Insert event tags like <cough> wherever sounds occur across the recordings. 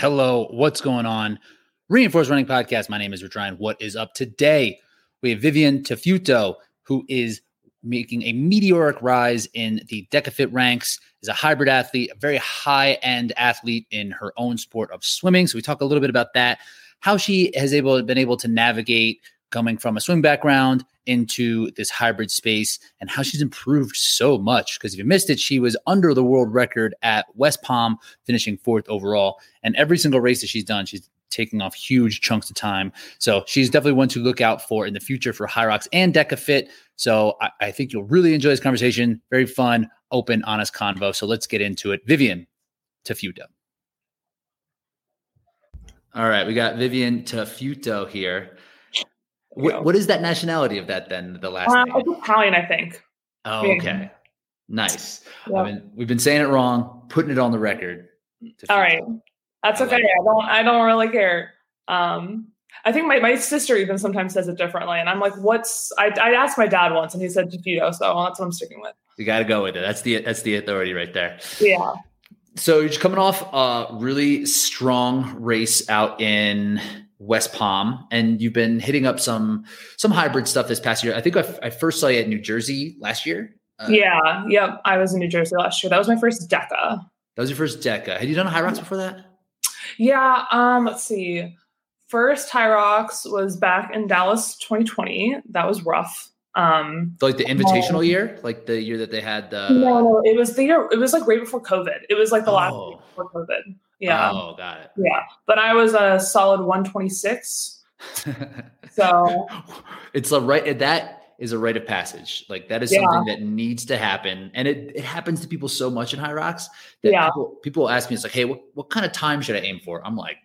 Hello, what's going on? Reinforced Running Podcast. My name is Rich Ryan. What is up today? We have Vivian Tafuto, who is making a meteoric rise in the DecaFit ranks, is a hybrid athlete, a very high end athlete in her own sport of swimming. So we talk a little bit about that, how she has able been able to navigate coming from a swim background into this hybrid space and how she's improved so much. Because if you missed it, she was under the world record at West Palm, finishing fourth overall. And every single race that she's done, she's taking off huge chunks of time. So she's definitely one to look out for in the future for Hyrox and DecaFit. So I, I think you'll really enjoy this conversation. Very fun, open, honest convo. So let's get into it. Vivian Tafuto. All right, we got Vivian Tafuto here. What, what is that nationality of that then? The last uh, name? Italian, I think. Oh, okay. Nice. Yeah. I mean, we've been saying it wrong, putting it on the record. All right. That's I okay. like. I don't I don't really care. Um I think my, my sister even sometimes says it differently. And I'm like, what's I, I asked my dad once and he said Tafuto, so that's what I'm sticking with. You got to go with it. That's the that's the authority right there. Yeah. So you're just coming off a really strong race out in West Palm, and you've been hitting up some some hybrid stuff this past year. I think I, I first saw you at New Jersey last year. Uh, yeah. Yep. I was in New Jersey last year. That was my first DECA. that was your first Deca. Had you done a Hyrox before that? Yeah. Um, let's see. First Hyrox was back in Dallas 2020. That was rough. Um Like the invitational year, like the year that they had the. no, no, it was the year it was like right before COVID. It was like the last Oh. week before COVID. Yeah. Oh, got it. Yeah. But I was a solid 126. <laughs> So it's a right that is a rite of passage. Like that is Yeah. something that needs to happen, and it, it happens to people so much in Hyrox that Yeah. people people ask me, it's like, hey, what what kind of time should I aim for? I'm like,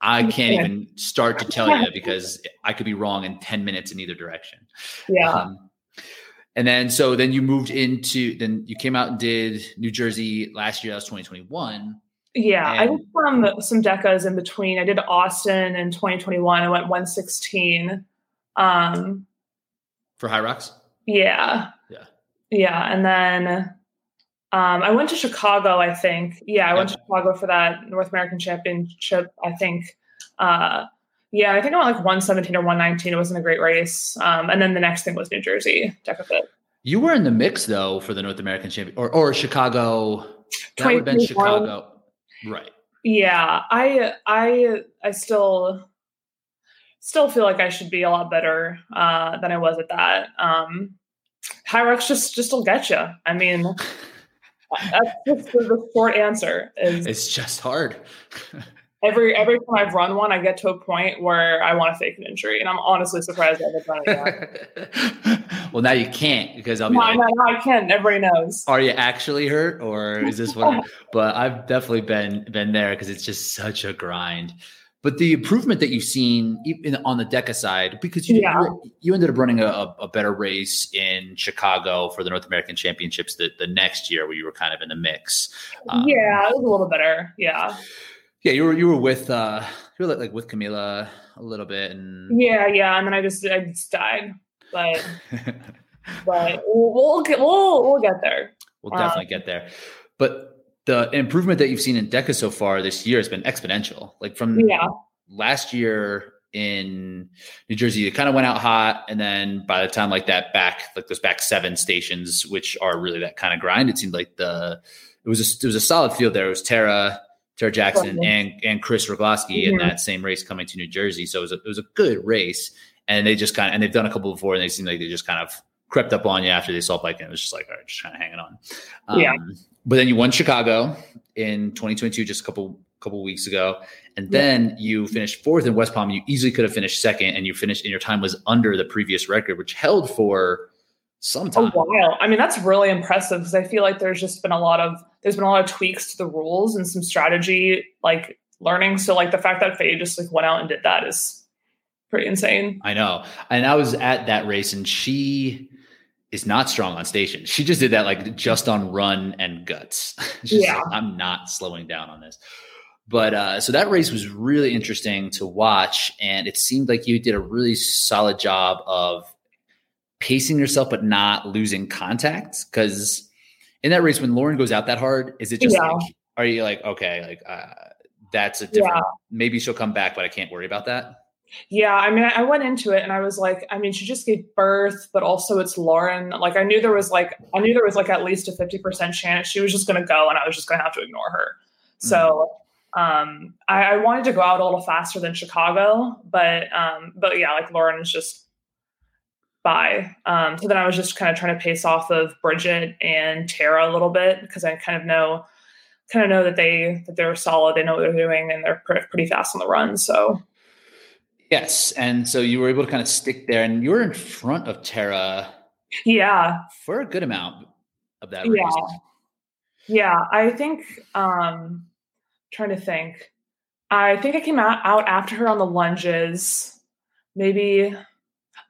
I can't even start to tell you <laughs> because I could be wrong in ten minutes in either direction. yeah. Um, and then so then you moved into then you came out and did New Jersey last year. That was 2021. Yeah. I and- did some some decas in between. I did Austin in 2021. I went 116. Um for Hyrox. yeah. Yeah. Yeah. And then um, I went to Chicago, I think. Yeah, I went to Chicago for that North American Championship, I think. Uh, yeah, I think I went like 117 or 119. It wasn't a great race. Um, and then the next thing was New Jersey, DecaFit. You were in the mix though for the North American Championship or or Chicago. That would have been Chicago, right? Yeah, I I I still still feel like I should be a lot better uh, than I was at that. Um, Hyrox just just will get you. I mean, <laughs> that's just the, the short answer. Is It's just hard. <laughs> every every time I've run one, I get to a point where I want to fake an injury, and I'm honestly surprised I haven't done it yet. <laughs> well, now you can't because I'll be no, like, no, no, I can't. Everybody knows. "Are you actually hurt, or is this what?" <laughs> but I've definitely been been there because it's just such a grind. But the improvement that you've seen even on the DECA side, because you Yeah. you, ended up running a, a a better race in Chicago for the North American Championships the, the next year, where you were kind of in the mix. Um, yeah, it was a little better. Yeah, Yeah, you were you were with uh you were like, like with Camila a little bit and yeah, yeah. And then I just I just died, but but we'll, we'll get we'll we'll get there. we'll definitely get there. But the improvement that you've seen in DECA so far this year has been exponential. Like from Yeah, last year in New Jersey, it kind of went out hot, and then by the time like that back, like those back seven stations, which are really that kind of grind, it seemed like the it was a, it was a solid field there. It was Tara, Tara Jackson, and and Chris Rogloski in that same race coming to New Jersey. So it was a, it was a good race, and they just kind of and they've done a couple before, and they seem like they just kind of crept up on you after they saw bike, and it was just like all right, just kind of hanging on. Um, Yeah. But then you won Chicago in 2022, just a couple couple weeks ago, and Yeah. then you finished fourth in West Palm. And You easily could have finished second, and you finished, and your time was under the previous record, which held for some a time. while. I mean, that's really impressive because I feel like there's just been a lot of there's been a lot of tweaks to the rules and some strategy like learning. So like the fact that Faye just like went out and did that is pretty insane. I know. And I was at that race and she is not strong on station. She just did that like just on run and guts. <laughs> Yeah. like, I'm not slowing down on this. But uh, so that race was really interesting to watch. And it seemed like you did a really solid job of pacing yourself, but not losing contact. Cause in that race, when Lauren goes out that hard, is it just Yeah. like, are you like, okay, like, uh, that's a different. Yeah. Maybe she'll come back, but I can't worry about that. Yeah, I mean, I went into it and I was like, I mean, she just gave birth, but also it's Lauren. Like, I knew there was like, I knew there was like at least a fifty percent chance she was just going to go, and I was just going to have to ignore her. Mm-hmm. So, um, I, I, wanted to go out a little faster than Chicago, but um, but yeah, like Lauren is just by. Um, so then I was just kind of trying to pace off of Bridget and Tara a little bit because I kind of know, kind of know that they that they're solid, they know what they're doing, and they're pretty fast on the run. So Yes, and so you were able to kind of stick there, and you were in front of Tara. Yeah, for a good amount of that. Race. Yeah, yeah. I think. um Trying to think. I think I came out, out after her on the lunges. Maybe.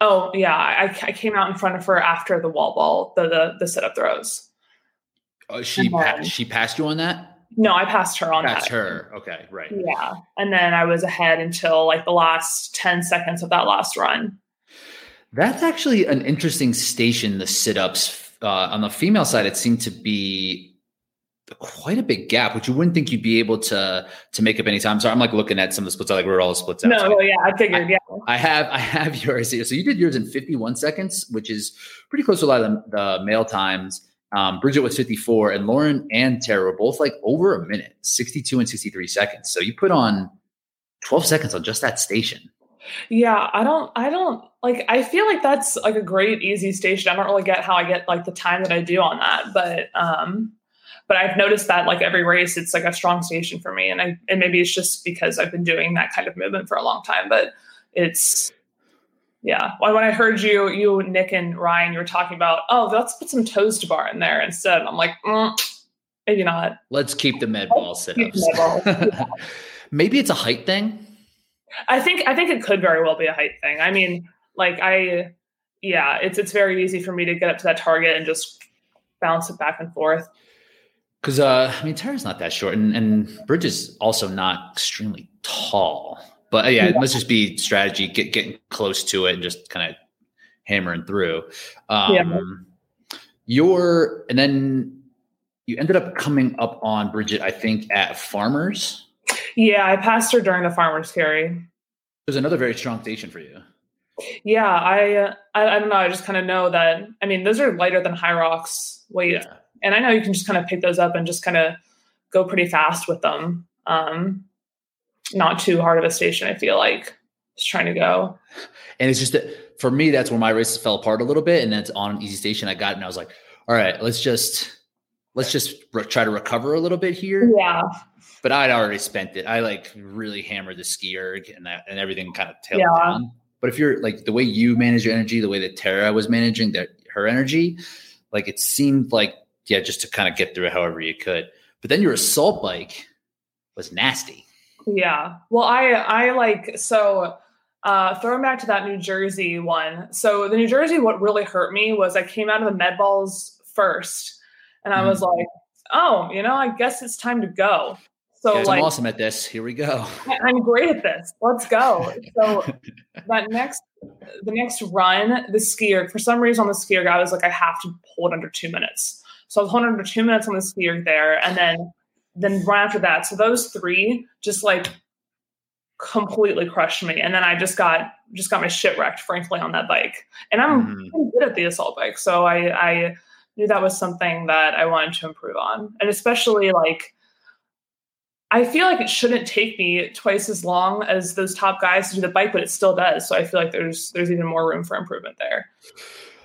Oh yeah, I, I came out in front of her after the wall ball, the the, the sit up throws. Oh, she pa- she passed you on that. No, I passed her on That's that. her. Okay, right. Yeah. And then I was ahead until like the last 10 seconds of that last run. That's actually an interesting station, the sit ups. Uh, on the female side, it seemed to be quite a big gap, which you wouldn't think you'd be able to to make up any time. So I'm like looking at some of the splits, I like we're all splits out. No, so yeah, I figured, I, yeah. I have I have yours here. So you did yours in 51 seconds, which is pretty close to a lot of the, the male times. Um, Bridget was 54, and Lauren and Tara were both like over a minute, 62 and 63 seconds. So you put on 12 seconds on just that station. Yeah, I don't, I don't like, I feel like that's like a great, easy station. I don't really get how I get like the time that I do on that, but, um, but I've noticed that like every race, it's like a strong station for me. And I, and maybe it's just because I've been doing that kind of movement for a long time, but it's, yeah. Well, when I heard you, you, Nick, and Ryan, you were talking about, oh, let's put some toes to bar in there instead. I'm like, mm, maybe not. Let's keep the med ball sit. <laughs> Yeah. maybe it's a height thing. I think I think it could very well be a height thing. I mean, like I, yeah, it's it's very easy for me to get up to that target and just bounce it back and forth. Because uh, I mean, Tara's not that short, and and Bridge is also not extremely tall. But uh, yeah, yeah, let's just be strategy, get getting close to it and just kind of hammering through. Um, yeah. Your and then you ended up coming up on Bridget, I think, at Farmers. Yeah, I passed her during the Farmers carry. It was another very strong station for you. Yeah, I, uh, I, I don't know. I just kind of know that. I mean, those are lighter than Hyrox weight, yeah. And I know you can just kind of pick those up and just kind of go pretty fast with them. Um, not too hard of a station. I feel like just trying to go. And it's just that for me, that's where my races fell apart a little bit. And then it's on an easy station. I got and I was like, all right, let's just let's just re- try to recover a little bit here. Yeah. But I'd already spent it. I like really hammered the ski erg and that and everything kind of tailed yeah. down. But if you're like the way you manage your energy, the way that Tara was managing that her energy, like it seemed like yeah, just to kind of get through it however you could. But then your assault bike was nasty. Yeah. Well, I I like so uh throwing back to that New Jersey one. So the New Jersey what really hurt me was I came out of the med balls first and I was mm-hmm. like, "Oh, you know, I guess it's time to go." So Guys, like, I'm awesome at this. Here we go. I'm great at this. Let's go. So that next the next run, the skier, for some reason on the skier, guy was like, I have to hold under two minutes. So I was holding under two minutes on the skier there, and then then right after that. So those three just like completely crushed me. And then I just got just got my shit wrecked, frankly, on that bike. And I'm mm. good at the assault bike. So I, I knew that was something that I wanted to improve on. And especially like I feel like it shouldn't take me twice as long as those top guys to do the bike, but it still does. So I feel like there's there's even more room for improvement there.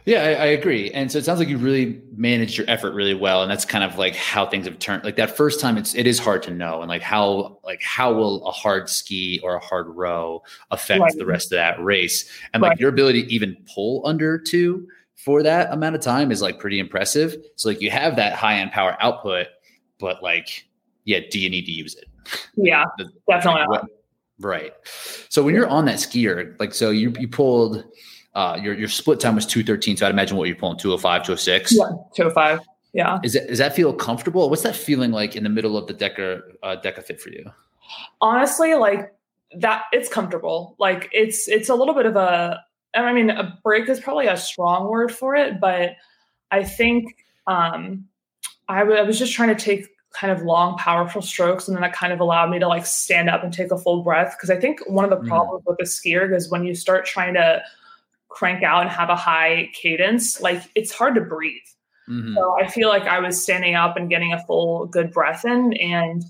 Yeah, I, I, agree. And so it sounds like you really managed your effort really well, and that's kind of like how things have turned. Like that first time, it's it is hard to know, and like how like how will a hard ski or a hard row affect right. the rest of that race, and like your ability to even pull under two for that amount of time is like pretty impressive. So like you have that high end power output, but like yeah, do you need to use it? Yeah, definitely. Like, what, right. So when you're on that skier, like so you you pulled uh, your your split time was 213. So I'd imagine what you're pulling 205, 206. Yeah, 205. Yeah. Is it does that feel comfortable? What's that feeling like in the middle of the Decker uh, Deca fit for you? Honestly, like that, it's comfortable. Like it's it's a little bit of a. I mean, a break is probably a strong word for it, but I think um, I, w- I was just trying to take kind of long, powerful strokes, and then that kind of allowed me to like stand up and take a full breath. Because I think one of the Mhm. problems with the skier is when you start trying to crank out and have a high cadence, like it's hard to breathe. Mhm. So I feel like I was standing up and getting a full good breath in, and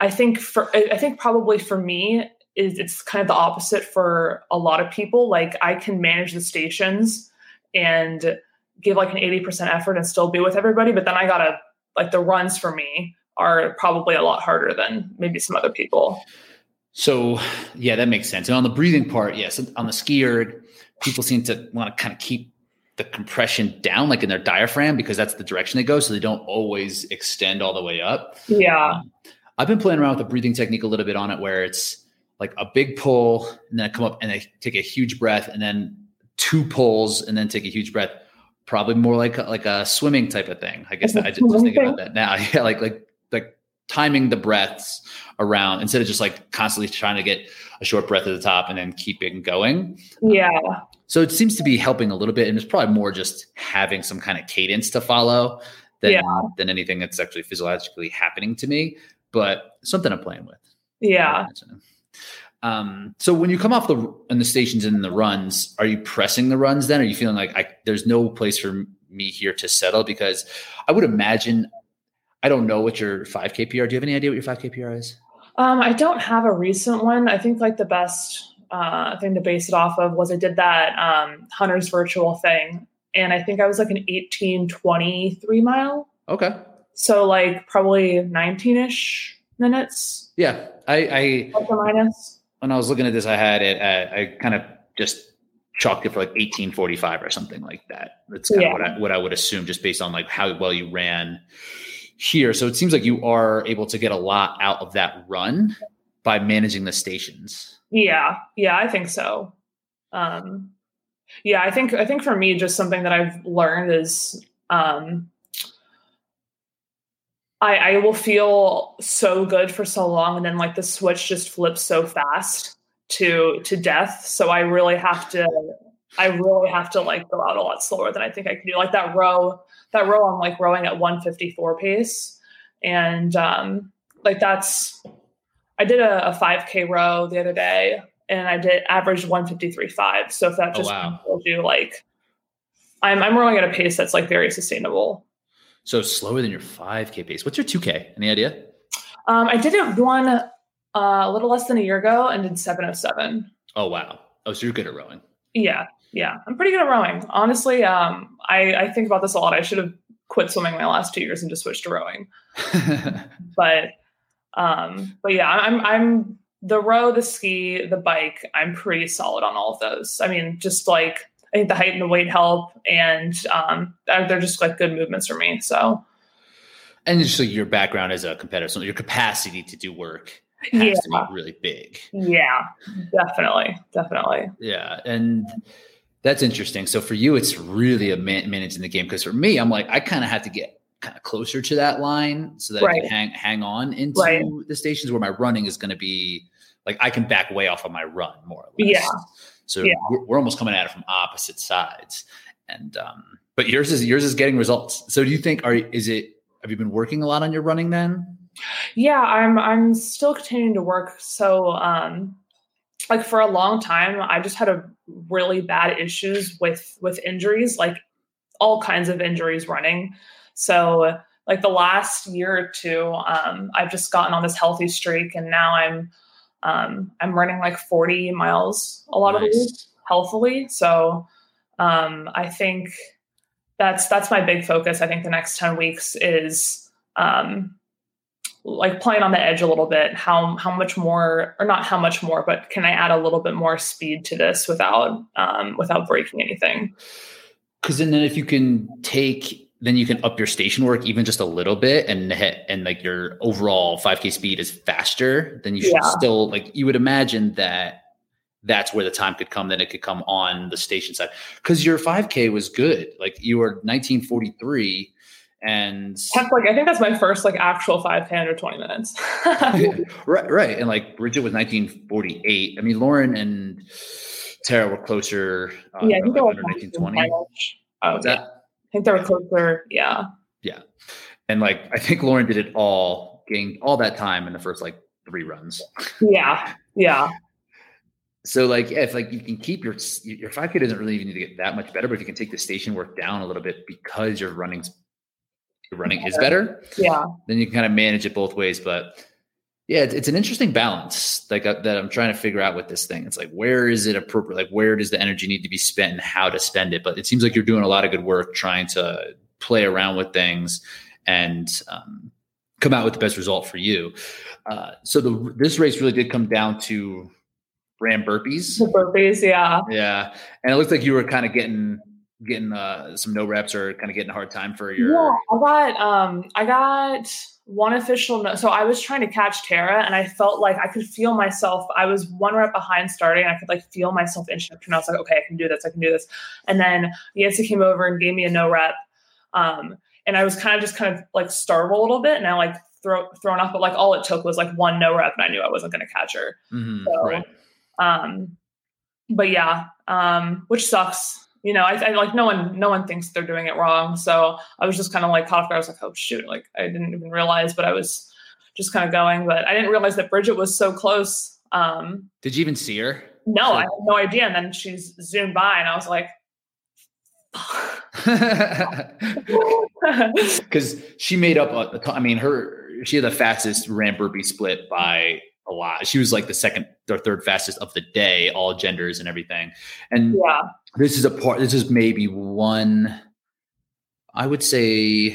I think for I think probably for me is it's kind of the opposite for a lot of people. Like I can manage the stations and give like an eighty percent effort and still be with everybody, but then I gotta like the runs for me are probably a lot harder than maybe some other people. So yeah, that makes sense. And on the breathing part, yes, on the skier, people seem to want to kind of keep the compression down, like in their diaphragm, because that's the direction they go. So they don't always extend all the way up. Yeah, um, I've been playing around with the breathing technique a little bit on it, where it's like a big pull, and then I come up and I take a huge breath, and then two pulls, and then take a huge breath. Probably more like a, like a swimming type of thing. I guess I just, just think swimming about that now. <laughs> Yeah, like like like timing the breaths around instead of just like constantly trying to get a short breath at the top and then keeping going. yeah, So it seems to be helping a little bit, and it's probably more just having some kind of cadence to follow than Yeah. than anything that's actually physiologically happening to me. But something I'm playing with. yeah. Um, so when you come off the in the stations and in the runs, are you pressing the runs? Then are you feeling like I, there's no place for me here to settle? Because I would imagine I don't know what your 5K PR. Do you have any idea what your 5K PR is? Um, I don't have a recent one. I think like the best uh, thing to base it off of was I did that um, Hunter's virtual thing, and I think I was like an eighteen twenty three mile. Okay. So like probably nineteen ish minutes, Yeah, I, I plus or minus. when I was looking at this, I had it. At, I kind of just chalked it for like 1845 or something like that. That's kind Yeah. of what I, what I would assume, just based on like how well you ran here. So it seems like you are able to get a lot out of that run by managing the stations. Yeah, yeah, I think so. Um, yeah, I think I think for me, just something that I've learned is um, I, I will feel so good for so long, and then like the switch just flips so fast to to death. So I really have to, I really have to like go out a lot slower than I think I can do. Like that row, that row, I'm like rowing at 154 pace, and um, like that's I did a, a 5K row the other day and I did average 153.5. So if that Oh, just wow. tells you like I'm I'm rowing at a pace that's like very sustainable. So slower than your 5K pace. What's your 2K? Any idea? Um, I did it one uh, a little less than a year ago and did 707. Oh, wow. Oh, so you're good at rowing. Yeah, yeah, I'm pretty good at rowing. Honestly, um, I, I think about this a lot. I should have quit swimming my last two years and just switched to rowing. <laughs> But um, but yeah, I'm I'm the row, the ski, the bike. I'm pretty solid on all of those. I mean, just like I think the height and the weight help, and um, they're just like good movements for me. So and just like your background as a competitor, so your capacity to do work has Yeah. to be really big. yeah, definitely, definitely. Yeah, and that's interesting. So for you, it's really a man- managing the game because for me, I'm like I kind of have to get kind of closer to that line so that I can hang hang on into Right. the stations where my running is going to be like I can back way off of my run more or less. Yeah. So Yeah. We're, we're almost coming at it from opposite sides, and um, but yours is yours is getting results. So do you think are is it have you been working a lot on your running then? Yeah, I'm I'm still continuing to work. So um like for a long time I just had a really bad issues with with injuries, like all kinds of injuries running. So like the last year or two, um, I've just gotten on this healthy streak and now I'm um I'm running like 40 miles a lot of the week healthily. So um, I think that's that's my big focus. I think the next ten weeks is um, like playing on the edge a little bit. How how much more, or not how much more, but can I add a little bit more speed to this without um, without breaking anything? Because then, if you can take, then you can up your station work even just a little bit, and hit, and like your overall 5K speed is faster. Then you should Yeah. still like you would imagine that that's where the time could come. Then it could come on the station side because your 5K was good. Like you were 1943, and That's like I think that's my first like actual five k under twenty minutes. <laughs> right, right, and like Bridget was 1948. I mean, Lauren and Tara were closer. Uh, yeah, I think they were closer 1920. Oh, yeah. I think they were closer. Yeah, Yeah, And like I think Lauren did it all, gained all that time in the first like three runs. Yeah. Yeah. So like if like you can keep your your 5K doesn't really even need to get that much better, but if you can take the station work down a little bit because your running is better, Yeah. then you can kind of manage it both ways. But yeah, it's, it's an interesting balance like uh, that I'm trying to figure out with this thing. It's like where is it appropriate? Like where does the energy need to be spent and how to spend it? But it seems like you're doing a lot of good work trying to play around with things and um, come out with the best result for you. Uh, so the this race really did come down to ram burpees. The burpees. Yeah. Yeah, and it looked like you were kind of getting getting uh, some no reps or kind of getting a hard time for your. Yeah. I got, um, I got one official. No- so I was trying to catch Tara and I felt like I could feel myself. I was one rep behind starting. And I could like feel myself inching up. And I was like, okay, I can do this. I can do this. And then Yancy came over and gave me a no rep. Um, and I was kind of just kind of like startled a little bit and I like throw, thrown off, but like all it took was like one no rep and I knew I wasn't going to catch her. Mhm, So, right. Um, but yeah, um, which sucks. You know, I, I like no one, no one thinks they're doing it wrong. So I was just kind of like caught off guard. I was like, oh shoot, like I didn't even realize, but I was just kind of going. But I didn't realize that Bridget was so close. Um, Did you even see her? no, I had no idea. And then she's zoomed by, and I was like, <laughs> <laughs> <laughs> Because she made up a, I mean, her she had the fastest ram burpee split by a lot. She was like the second or third fastest of the day, all genders and everything. And yeah, this is a part. This is maybe one. I would say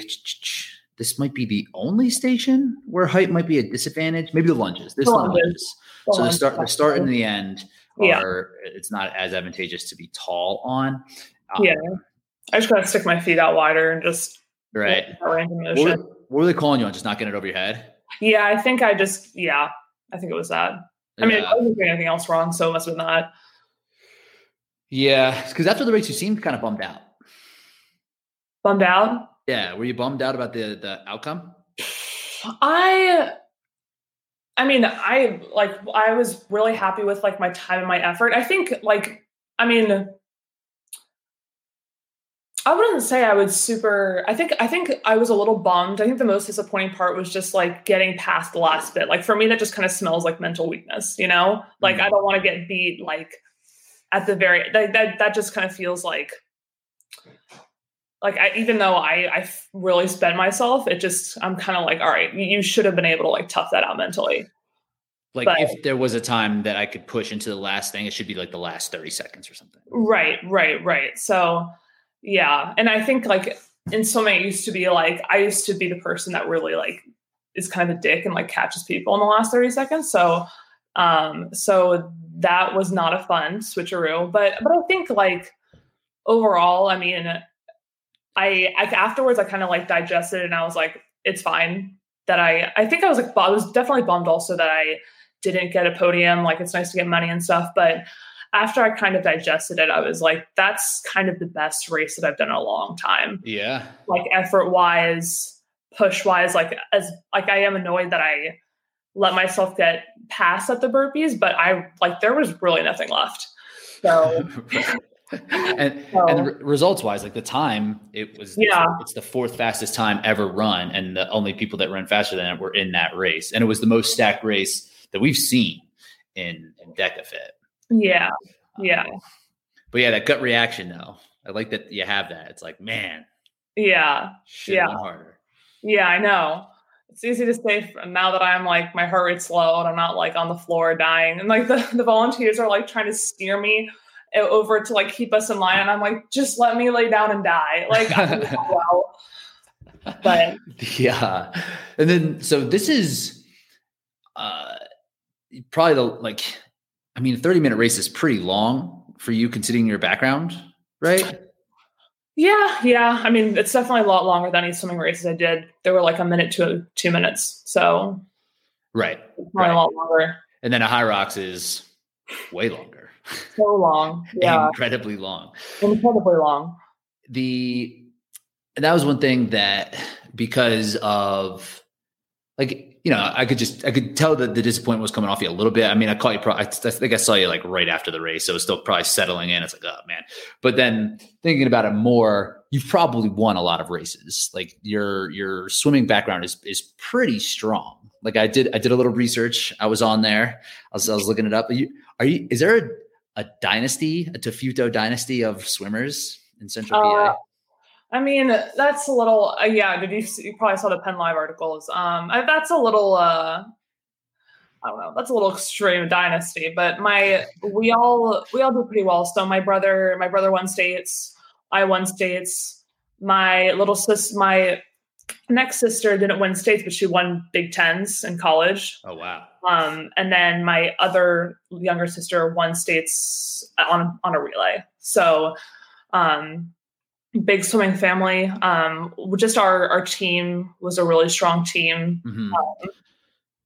this might be the only station where height might be a disadvantage. Maybe the lunges. This The lunges. lunges. So the start, the start and the end Yeah. are. It's not as advantageous to be tall on. Um, yeah. I just gotta stick my feet out wider and just Right. that range of What were, what were they calling you on? Just not getting it over your head? Yeah, I think I just yeah, I think it was that. I mean, Yeah. I wasn't doing anything else wrong, so it must have been that. Yeah, because after the race, you seemed kind of bummed out. Bummed out. Yeah, were you bummed out about the the outcome? I I mean, I like I was really happy with like my time and my effort. I think like I mean I wouldn't say I was super I think I think I was a little bummed. I think the most disappointing part was just like getting past the last bit. Like for me that just kind of smells like mental weakness, you know? Like Mhm. I don't want to get beat like at the very that that, that just kind of feels like like I, even though I I really spent myself, it just I'm kind of like, all right, you, should have been able to like tough that out mentally. Like But- if there was a time that I could push into the last thing, it should be like the last 30 seconds or something. Right, right, right. So yeah, and I think like in many it used to be like I used to be the person that really like is kind of a dick and like catches people in the last 30 seconds. So um so that was not a fun switcheroo. But but I think like overall, I mean I, I afterwards I kind of like digested and I was like, it's fine that I I think I was like I was definitely bummed also that I didn't get a podium. Like it's nice to get money and stuff, but after I kind of digested it, I was like, that's kind of the best race that I've done in a long time. Yeah. Like effort wise, push wise, like as like I am annoyed that I let myself get past at the burpees, but I like there was really nothing left. So <laughs> and <laughs> So- and re- results wise, like the time, it was Yeah. it's the fourth fastest time ever run, and the only people that run faster than it were in that race, and it was the most stacked race that we've seen in in DecaFit. Yeah, Um, yeah, But yeah, that gut reaction though, I like that you have that. It's like, man, yeah. Yeah. harder. Yeah, I know. It's easy to say now that I'm like my heart rate's low and I'm not like on the floor dying. And like <laughs> the, the volunteers are like trying to steer me over to like keep us in line. And I'm like, just let me lay down and die. Like, I don't <laughs> well. But yeah and then so this is uh probably the like i mean a 30 minute race is pretty long for you considering your background right yeah, yeah. I mean, it's definitely a lot longer than any swimming races I did. They were like a minute to two minutes. So right Right. a lot longer. and then a Hyrox is way longer So long. <laughs> Yeah, incredibly long incredibly long. the and that was one thing that because of like you know, I could just I could tell that the disappointment was coming off you a little bit. I mean, I caught you. Pro- I, think I saw you like right after the race, so it's still probably settling in. It's like, oh man. But then thinking about it more, you've probably won a lot of races. Like your your swimming background is is pretty strong. Like I did I did a little research. I was on there. I was I was looking it up. Are you are you? Is there a, a dynasty, a Tafuto dynasty of swimmers in Central PA? Uh, I mean, that's a little. Uh, yeah, did you? You probably saw the Penn Live articles. Um, I, that's a little. Uh, I don't know. That's a little extreme dynasty, but my we all we all do pretty well. So my brother, my brother won states. I won states. My little sis, my next sister didn't win states, but she won Big Tens in college. Oh wow! Um, and then my other younger sister won states on on a relay. So, um, big swimming family. Um, just our our team was a really strong team. Mm-hmm. Um, There's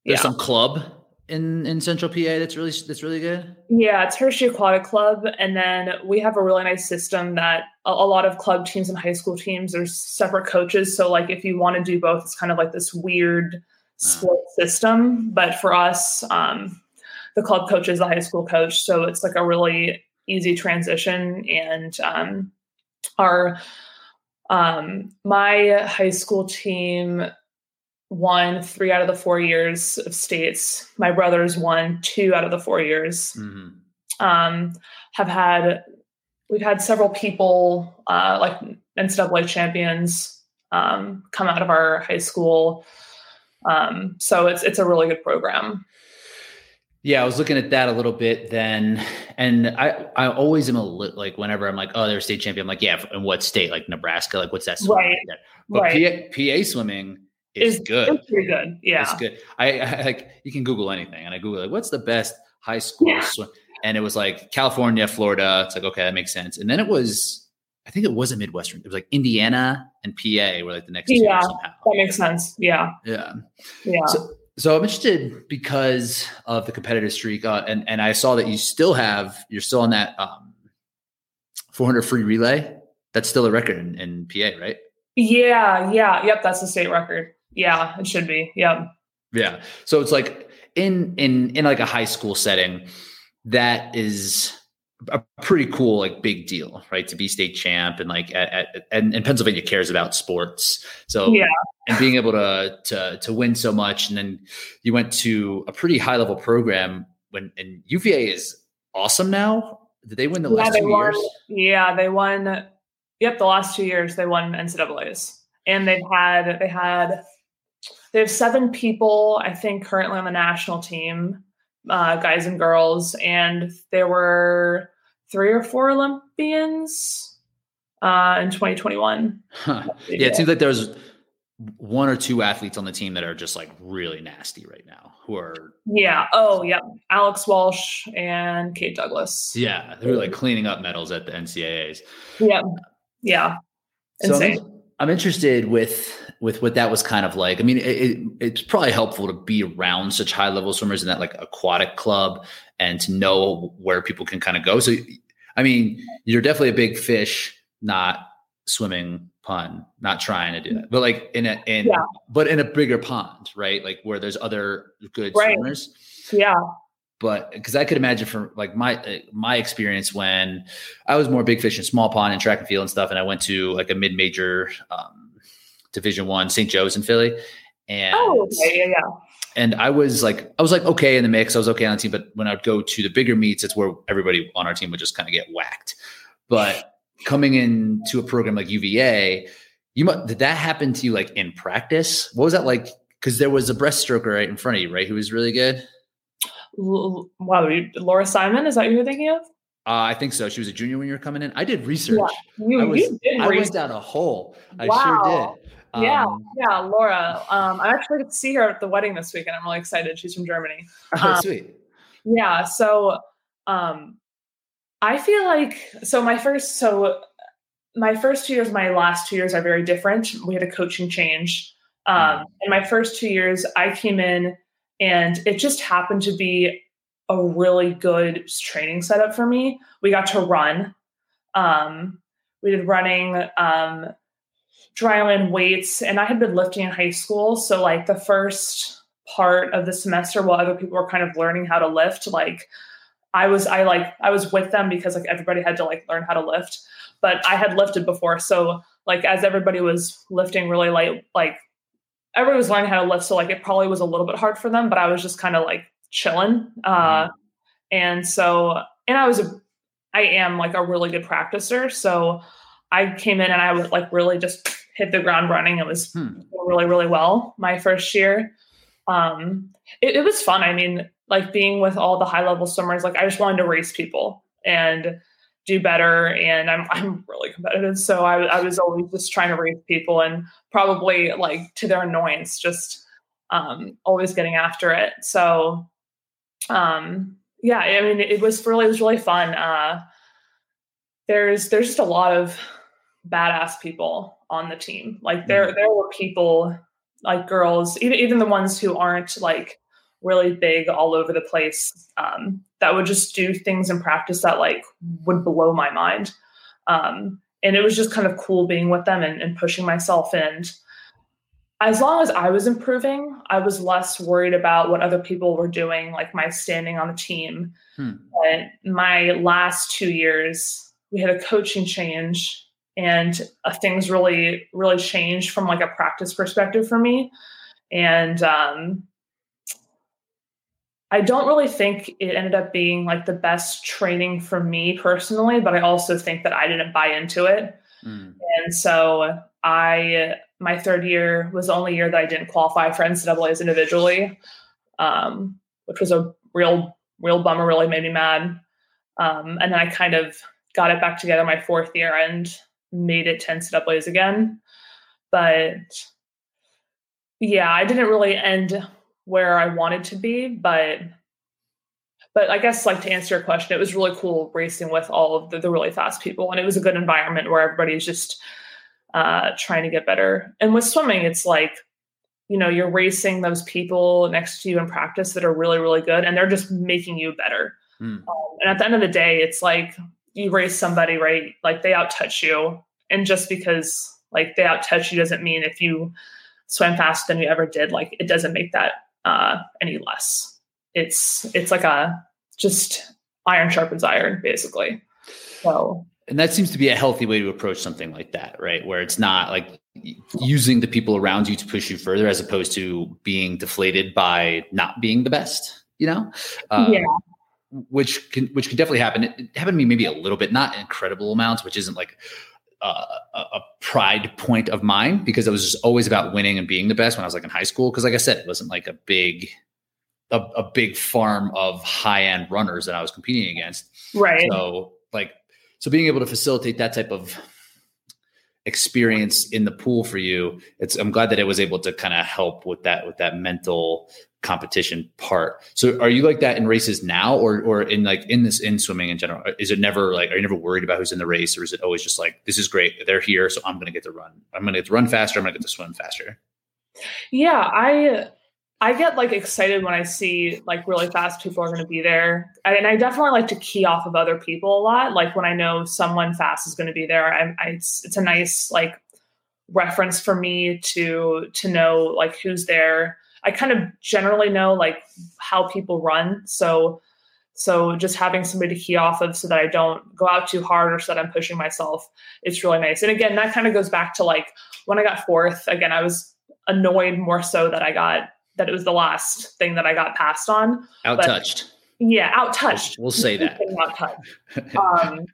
yeah. some club in in Central PA that's really that's really good. Yeah, it's Hershey Aquatic Club, and then we have a really nice system that a, a lot of club teams and high school teams there's separate coaches. So like if you want to do both, it's kind of like this weird split system. But for us, um, the club coach is the high school coach, so it's like a really easy transition. And um, our um, my high school team won three out of the four years of states. My brothers won two out of the four years. Mm-hmm. Um, have had we've had several people uh, like NCAA champions um, come out of our high school. Um, so it's it's a really good program. Yeah, I was looking at that a little bit then, and I I always am a li- like whenever I'm like, oh, they're state champion. I'm like, yeah, in what state? Like Nebraska? Like what's that? Swimming Right. like that? But right. PA, PA swimming is, good. It's pretty good. Yeah. It's good. I, I like you can Google anything, and I Google like what's the best high school Yeah. swim, and it was like California, Florida. It's like okay, that makes sense. And then it was, I think it was a Midwestern. It was like Indiana and PA were like the next Yeah. somehow. That makes sense. Yeah. Yeah. Yeah. So, so I'm interested because of the competitive streak, uh, and and I saw that you still have you're still on that um, 400 free relay. That's still a record in, in PA, right? yeah. Yeah. Yep. That's the state record. Yeah. It should be. Yep. Yeah. So it's like in in in like a high school setting, that is a pretty cool like big deal, right? To be state champ and like at, at and, and Pennsylvania cares about sports. So Yeah. and being able to to to win so much, and then you went to a pretty high level program when and UVA is awesome now. Did they win the Yeah, last two won. years? Yeah, they won. Yep, the last two years they won NCAA's, and they've had they had they have seven people I think currently on the national team, uh, guys and girls, and there were three or four Olympians uh, in 2021. Huh. Yeah, it seems like there's one or two athletes on the team that are just like really nasty right now who are Yeah. Oh, yeah. Alex Walsh and Kate Douglas. Yeah, they were like cleaning up medals at the NCAA's. Yeah. Yeah. So Insane. I'm interested with with what that was kind of like. I mean, it, it, it's probably helpful to be around such high level swimmers in that like aquatic club and to know where people can kind of go. So, I mean, you're definitely a big fish, not swimming pun, not trying to do that, but like in a in Yeah. but in a bigger pond, right? Like where there's other good Right. swimmers Yeah. But because I could imagine from like my uh, my experience when I was more big fish in small pond and track and field and stuff, and I went to like a mid major um, Division One St. Joe's in Philly, and Oh, okay. Yeah. Yeah. and I was like I was like okay in the mix, I was okay on the team, but when I'd go to the bigger meets, it's where everybody on our team would just kind of get whacked. But coming into a program like UVA, you mu- did that happen to you like in practice? What was that like? Because there was a breaststroker right in front of you, right? Who was really good. L- Wow. you- Laura Simon, is that who you're thinking of? Uh, I think so. She was a junior when you were coming in. I did research. You, I was, you did I research. went down a hole. I Wow. sure did. Yeah. Um, Yeah, Laura. Um, I actually get to see her at the wedding this week, and I'm really excited. She's from Germany. <laughs> oh, Um, sweet. Yeah. So, um, I feel like so my first so my first two years, my last two years are very different. We had a coaching change. Um, in my first two years, I came in, and it just happened to be a really good training setup for me. We got to run. Um, we did running, um, dryland weights, and I had been lifting in high school. So like the first part of the semester while other people were kind of learning how to lift. Like I was, I like, I was with them because like everybody had to like learn how to lift, but I had lifted before. So like as everybody was lifting really light, like everybody was learning how to lift. So like it probably was a little bit hard for them, but I was just kind of like chilling. Uh, mm-hmm. and so, and I was, a, I am like a really good practicer. So I came in and I would like really just hit the ground running. It was hmm. really, really well my first year. Um, it, it was fun. I mean, like being with all the high level swimmers, like I just wanted to race people and do better. And I'm, I'm really competitive. So I, I was always just trying to race people and probably like to their annoyance, just um, always getting after it. So, um, yeah, I mean, it was really, it was really fun. Uh, there's, there's just a lot of badass people on the team. Like there, mm-hmm. there were people like girls, even even the ones who aren't like really big all over the place, um, that would just do things in practice that like would blow my mind. Um, and it was just kind of cool being with them and, and pushing myself. And as long as I was improving, I was less worried about what other people were doing, like my standing on the team. Hmm. But my last two years, we had a coaching change and uh, things really really changed from like a practice perspective for me and um, i don't really think it ended up being like the best training for me personally but i also think that i didn't buy into it mm. and so i my third year was the only year that i didn't qualify for ncaa's individually um, which was a real real bummer really made me mad um, and then i kind of got it back together my fourth year and made it 10 NCAAs again. But yeah, I didn't really end where I wanted to be, but but I guess like to answer your question, it was really cool racing with all of the, the really fast people, and it was a good environment where everybody's just uh, trying to get better. And with swimming, it's like you know you're racing those people next to you in practice that are really really good, and they're just making you better. Mm. Um, and at the end of the day, it's like you race somebody right, like they out touch you, and just because like they out touch you doesn't mean if you swim faster than you ever did like it doesn't make that uh any less. It's it's like a just iron sharpens iron basically. So and that seems to be a healthy way to approach something like that right? Where it's not like using the people around you to push you further as opposed to being deflated by not being the best you know? Um, yeah. which can which can definitely happen. It, it happened to me maybe a little bit not incredible amounts which isn't like a, a, pride point of mine because it was just always about winning and being the best when I was like in high school. Because like I said, it wasn't like a big a, a big farm of high end runners that I was competing against. Right. So like so being able to facilitate that type of experience in the pool for you it's i'm glad that it was able to kind of help with that with that mental competition part. So are you like that in races now or or in like in this in swimming in general? Is it never like are you never worried about who's in the race or is it always just like this is great, they're here, so I'm gonna get to run. I'm gonna get to run faster, I'm gonna get to swim faster. Yeah, I I get like excited when I see like really fast people are going to be there, and I definitely like to key off of other people a lot. Like when I know someone fast is going to be there, I, I it's, it's a nice like reference for me to to know like who's there I kind of generally know like how people run. So so just having somebody to key off of so that I don't go out too hard or so that I'm pushing myself, it's really nice. And again, that kind of goes back to like when I got fourth, again, I was annoyed more so that I got that it was the last thing that I got passed on. Out touched. Yeah, out touched. We'll, say <laughs> that. <laughs> Um,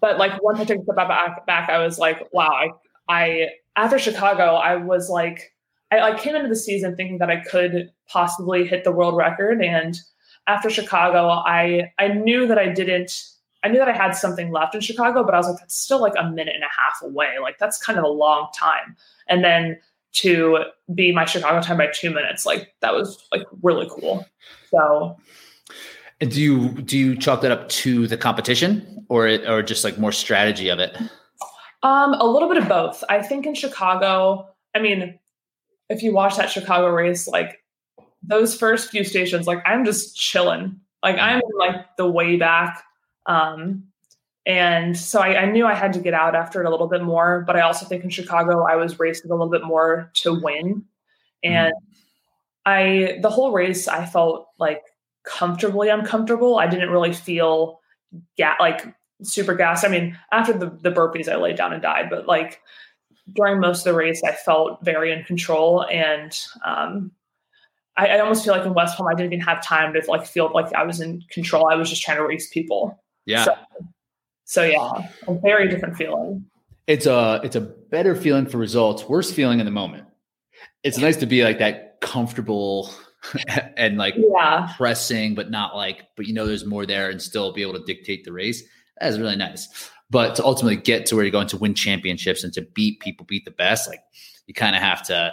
but like once I took a step back, back, I was like, wow, I, I after Chicago, I was like, I, I came into the season thinking that I could possibly hit the world record. And after Chicago, I I knew that I didn't. I knew that I had something left in Chicago, but I was like, that's still like a minute and a half away. Like that's kind of a long time. And then to be my Chicago time by two minutes, like that was like really cool. So and do you do you chalk that up to the competition or it, or just like more strategy of it? Um, a little bit of both. I think in Chicago, I mean, if you watch that Chicago race, like those first few stations, like I'm just chilling. Like I'm like the way back. Um, and so I, I, knew I had to get out after it a little bit more, but I also think in Chicago I was racing a little bit more to win. And I the whole race I felt like comfortably uncomfortable. I didn't really feel ga- like super gassed. I mean, after the the burpees, I laid down and died, but like during most of the race, I felt very in control and um, I, I, almost feel like in West Palm, I didn't even have time to like feel like I was in control. I was just trying to race people. Yeah. So, so yeah, a very different feeling. It's a it's a better feeling for results, worse feeling in the moment. It's nice to be like that comfortable <laughs> and like yeah. pressing, but not like, but you know, there's more there and still be able to dictate the race. That is really nice. But to ultimately get to where you're going to win championships and to beat people, beat the best, like you kind of have to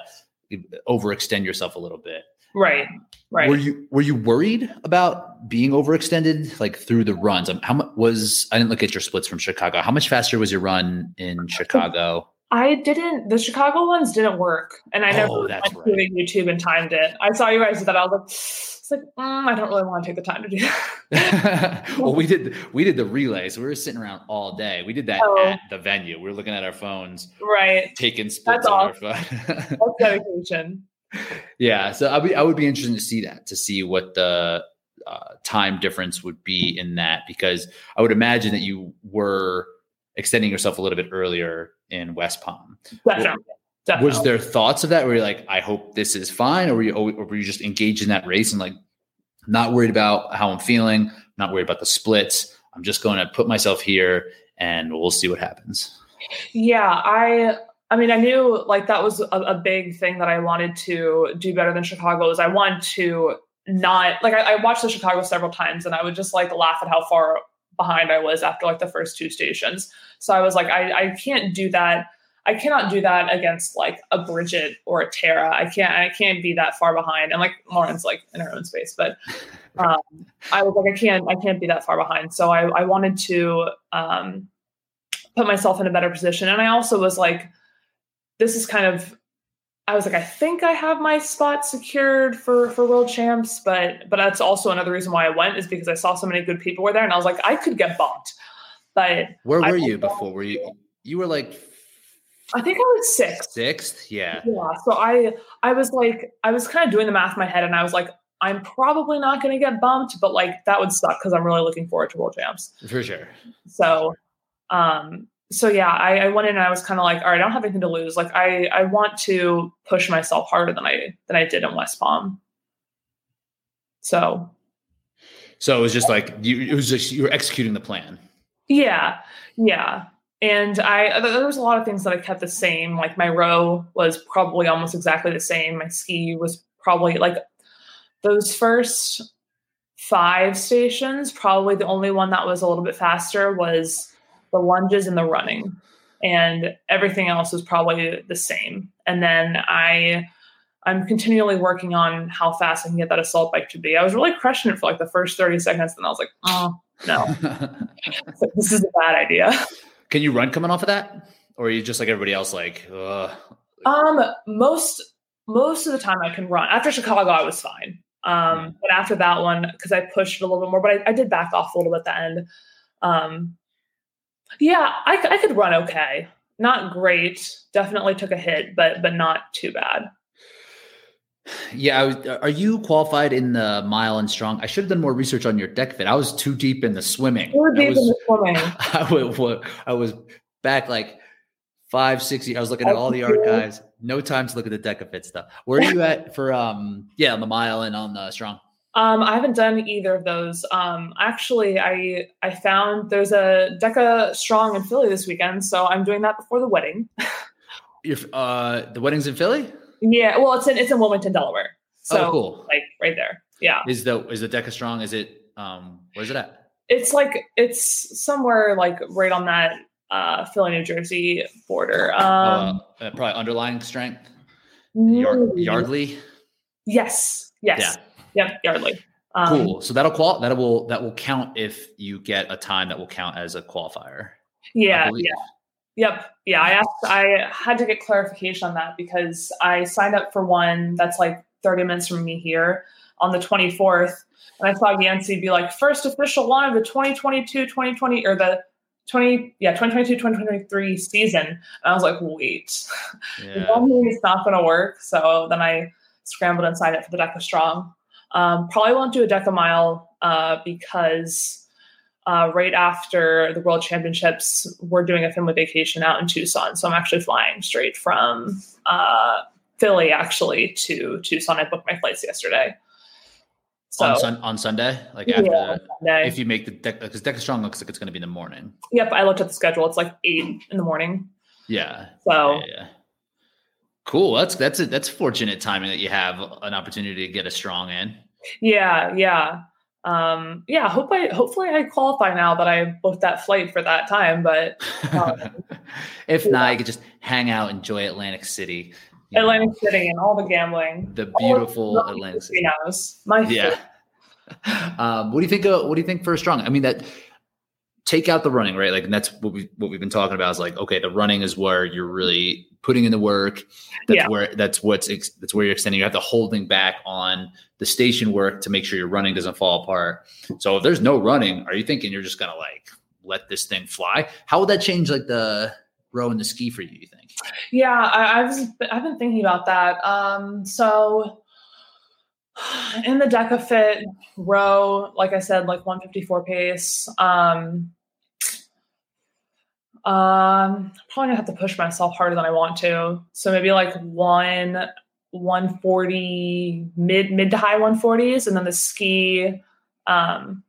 overextend yourself a little bit. Right. Right. Were you were you worried about being overextended like through the runs? Um, how much was I didn't look at your splits from Chicago. How much faster was your run in Chicago? I didn't. The Chicago ones didn't work, and I never Oh, went that's to right. YouTube and timed it. I saw you guys do that. I was like, it's like mm, I don't really want to take the time to do that. <laughs> well, we did we did the relay, so we were sitting around all day. We did that Oh. at the venue. We were looking at our phones, right. taking splits That's on our phone. <laughs> That's dedication. Yeah, so I would I would be interested to see that to see what the uh, time difference would be in that because I would imagine that you were extending yourself a little bit earlier in West Palm. Definitely. Definitely. Was there thoughts of that where you're like, I hope this is fine, or were you or were you just engaged in that race and like not worried about how I'm feeling, not worried about the splits? I'm just going to put myself here and we'll see what happens. Yeah, I I mean I knew like that was a, a big thing that I wanted to do better than Chicago is I wanted to not like I, I watched the Chicago several times and I would just like laugh at how far behind I was after like the first two stations. So I was like, I, I can't do that. I cannot do that against like a Bridget or a Tara. I can't I can't be that far behind. And like Lauren's like in her own space, but <laughs> um, I was like, I can't I can't be that far behind. So I, I wanted to um, put myself in a better position. And I also was like, this is kind of I was like, I think I have my spot secured for for world champs, but but that's also another reason why I went is because I saw so many good people were there, and I was like, I could get bumped, but Where were you before? Were you you were like I think I was sixth. sixth? Yeah. Yeah, so I I was like, I was kind of doing the math in my head, and I was like, I'm probably not going to get bumped, but like that would suck because I'm really looking forward to world champs. For sure. So, um, so yeah, I, I went in and I was kind of like, all right, I don't have anything to lose. Like, I I want to push myself harder than I than I did in West Palm. So So it was just like you it was just you were executing the plan. yeah, yeah. And I there was a lot of things that I kept the same. Like my row was probably almost exactly the same. My ski was probably like those first five stations. Probably the only one that was a little bit faster was the lunges and the running, and everything else was probably the same. And then I. I'm continually working on how fast I can get that assault bike to be. I was really crushing it for like the first 30 seconds, and I was like, oh, no, <laughs> like, this is a bad idea. Can you run coming off of that? Or are you just like everybody else like Ugh. Um, most most of the time I can run. After Chicago, I was fine. Um, but after that one, because I pushed it a little bit more, but I, I did back off a little bit at the end. Um, yeah, I, I could run okay. Not great. Definitely took a hit, but but not too bad. Yeah, I was, are you qualified in the mile and strong? I should have done more research on your deck fit. I was too deep in the swimming. You were I deep in was, the swimming. <laughs> I was, I was back like five, six years. I was looking at all the archives. No time to look at the deck fit stuff. Where are you at for um yeah on the mile and on the strong? Um, I haven't done either of those. Um, actually, I I found there's a DEKA Strong in Philly this weekend, so I'm doing that before the wedding. <laughs> You're, uh, the wedding's in Philly. Yeah, well, it's in it's in Wilmington, Delaware. So oh, cool. like right there. Yeah. Is the is the DEKA Strong? Is it um where's it at? It's like it's somewhere like right on that uh Philly, New Jersey border. Um uh, uh, probably underlying strength. Yard. Yardley. Yes. Yes. Yep, Yardley. Um, Cool. So that'll qual that will that will count if you get a time that will count as a qualifier. Yeah, yeah. Yep. Yeah. I asked I had to get clarification on that because I signed up for one that's like 30 minutes from me here on the 24th. And I saw Yancey be like, first official one of the 2022, 2020, or the 20, yeah, 2022, 2023 season. And I was like, wait, <laughs> Yeah. It's not going to work. So then I scrambled and signed up for the DEKA Strong. Um, probably won't do a DEKA Mile uh, because uh, right after the World Championships, we're doing a family vacation out in Tucson. So I'm actually flying straight from uh, Philly actually to Tucson. I booked my flights yesterday. So, on, sun, on Sunday, like after yeah, Sunday. if you make the deck because DEKA Strong looks like it's going to be in the morning. Yep, I looked at the schedule. It's like eight in the morning. Yeah. So. Yeah, yeah. Cool. That's that's a, that's fortunate timing that you have an opportunity to get a strong in. Yeah, yeah, um, yeah. Hope I hopefully I qualify now that I booked that flight for that time. But um, <laughs> if yeah. not, you could just hang out, enjoy Atlantic City. Atlantic know, City and all the gambling. The beautiful Atlantic City. Casinos. My yeah. <laughs> Um, what do you think? Of, what do you think for a strong? I mean, that take out the running, right? Like, and that's what we what we've been talking about. Is like, okay, the running is where you're really putting in the work. That's yeah. where that's what's that's where you're extending. You have to holding back on the station work to make sure your running doesn't fall apart. So if there's no running, are you thinking you're just gonna like let this thing fly? How would that change like the row and the ski for you? You think? Yeah, I, I was I've been thinking about that. Um, so <sighs> in the Decafit row, like I said, like 154 pace. Um, um, probably gonna have to push myself harder than I want to. So maybe like one 140 mid mid to high 140s, and then the ski, um,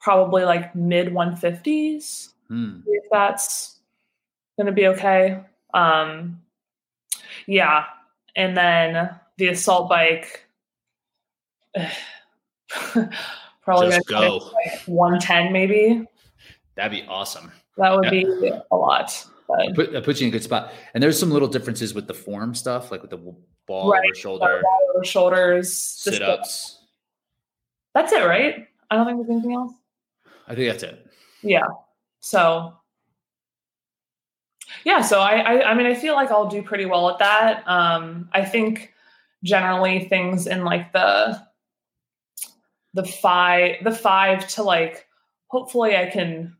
probably like mid 150s. Hmm. If that's gonna be okay. Um, yeah, and then the assault bike <sighs> probably Just go like 110 maybe. That'd be awesome. That would yeah. be a lot. But. Put, that puts you in a good spot. And there's some little differences with the form stuff, like with the ball right. over shoulder, ball over shoulders, sit ups. That's it, right? I don't think there's anything else. I think that's it. Yeah. So yeah, so I, I, I mean I feel like I'll do pretty well at that. Um I think generally things in like the the five the five to like hopefully I can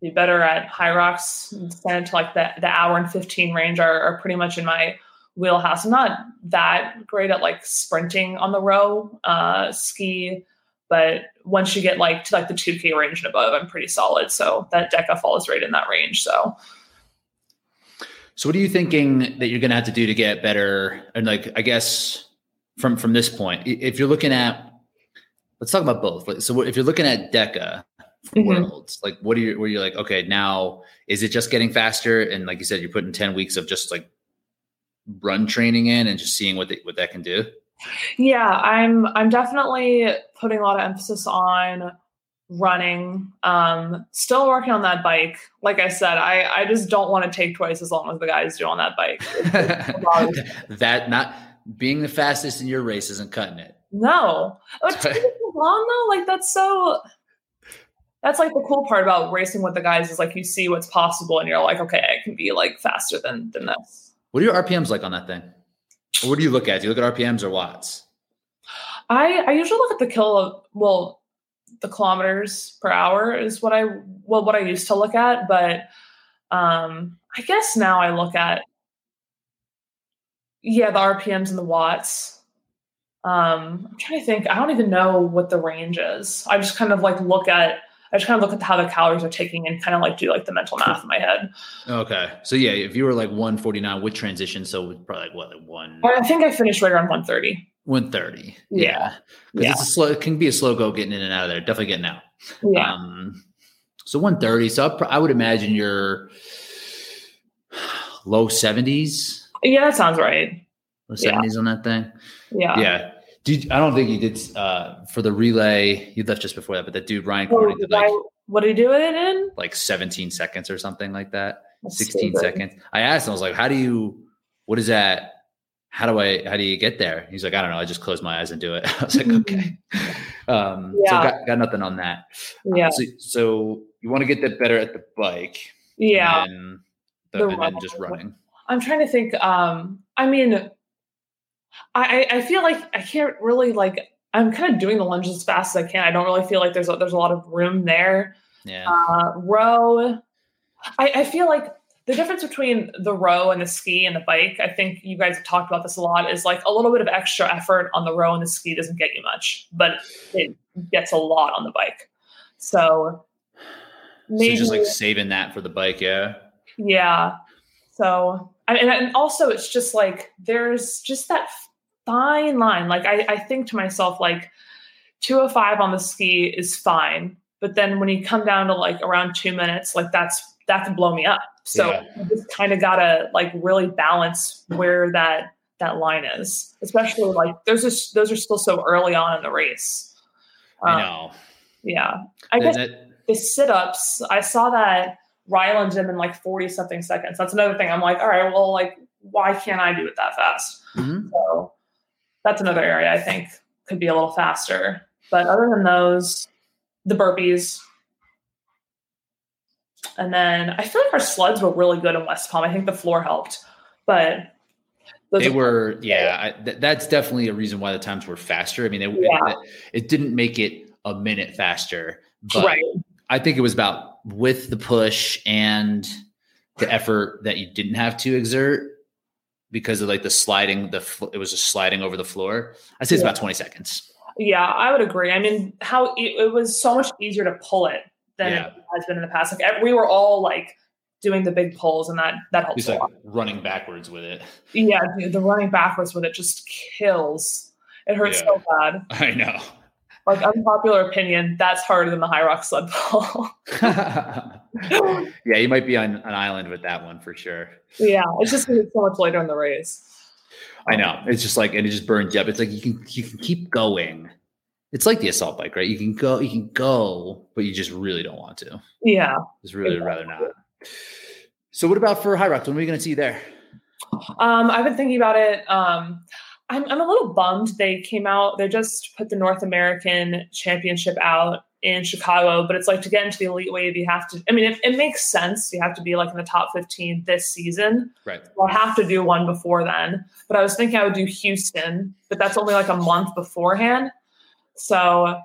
be better at Hyrox instead to like the the hour and 15 range are, are pretty much in my wheelhouse. I'm not that great at like sprinting on the row uh ski, but once you get like to like the 2k range and above, I'm pretty solid. So that DEKA falls right in that range. So so what are you thinking that you're gonna have to do to get better? And like I guess from from this point, if you're looking at let's talk about both. So if you're looking at DEKA mm-hmm. worlds, like what are you where you're like, okay, now is it just getting faster? And like you said, you're putting 10 weeks of just like run training in and just seeing what they, what that can do. Yeah, I'm I'm definitely putting a lot of emphasis on running. Um, still working on that bike. Like I said, I I just don't want to take twice as long as the guys do on that bike. <laughs> that not being the fastest in your race isn't cutting it. No. <laughs> Long though, like that's so. That's like the cool part about racing with the guys is like you see what's possible and you're like, okay, I can be like faster than than this. What are your RPMs like on that thing? Or what do you look at? Do you look at RPMs or watts? I I usually look at the kill well the kilometers per hour is what I well what I used to look at, but um I guess now I look at yeah the RPMs and the watts um, I'm trying to think. I don't even know what the range is. I just kind of like look at. I just kind of look at how the calories are taking and kind of like do like the mental math in my head. Okay, so yeah, if you were like 149 with transition, so probably like what like one. I think I finished right around 130. 130. Yeah, yeah. yeah. It's a slow. It can be a slow go getting in and out of there. Definitely getting out. Yeah. Um, so 130. So I would imagine you're low 70s. Yeah, that sounds right. Low 70s yeah. on that thing. Yeah. Yeah. Did, I don't think you did uh, for the relay. You left just before that, but that dude Ryan oh, did like what did he do it in? Like 17 seconds or something like that. That's 16 stupid. seconds. I asked him, I was like, how do you what is that? How do I how do you get there? He's like, I don't know. I just close my eyes and do it. <laughs> I was like, okay. Um yeah. so got, got nothing on that. Yeah. Um, so, so, you want to get that better at the bike. Yeah. And, the, the and then just running. I'm trying to think. Um, I mean, I, I feel like I can't really like I'm kind of doing the lunge as fast as I can. I don't really feel like there's a, there's a lot of room there. Yeah. Uh, row. I, I feel like the difference between the row and the ski and the bike, I think you guys have talked about this a lot, is like a little bit of extra effort on the row and the ski doesn't get you much, but it gets a lot on the bike. So maybe so just like saving that for the bike, yeah. Yeah. So and, and also it's just like there's just that fine line. Like I, I think to myself, like 205 on the ski is fine. But then when you come down to like around two minutes, like that's that can blow me up. So yeah. you just kind of gotta like really balance where that that line is, especially like those are those are still so early on in the race. Um, I know. Yeah, I guess the sit ups. I saw that Ryland did in like forty something seconds. That's another thing. I'm like, all right, well, like, why can't I do it that fast? Mm-hmm. So that's another area I think could be a little faster. But other than those, the burpees. And then I feel like our sleds were really good in West Palm. I think the floor helped, but they were, yeah. I, th- that's definitely a reason why the times were faster. I mean, it, yeah. it, it, didn't make it a minute faster, but right. I think it was about with the push and the effort that you didn't have to exert because of like the sliding. The it was just sliding over the floor. i'd say it's yeah. about twenty seconds. Yeah, I would agree. I mean, how it was so much easier to pull it than yeah. it has been in the past. Like we were all like doing the big pulls, and that that helps. He's like running backwards with it. Yeah, dude, the running backwards with it just kills. It hurts yeah. so bad. <laughs> I know. Like unpopular opinion, that's harder than the Hyrox sled pull. yeah, you might be on an island with that one for sure. Yeah, it's just so much later in the race. I know. It's just like and it just burns you up. It's like you can you can keep going. It's like the assault bike, right? You can go, you can go, but you just really don't want to. Yeah. Just really exactly. rather not. So what about for Hyrox? When are we gonna see you there? Um, I've been thinking about it. Um, I'm I'm a little bummed they came out. They just put the North American Championship out in Chicago, but it's like to get into the elite wave, you have to. I mean, it, it makes sense. You have to be like in the top 15 this season. Right. I'll have to do one before then. But I was thinking I would do Houston, but that's only like a month beforehand. So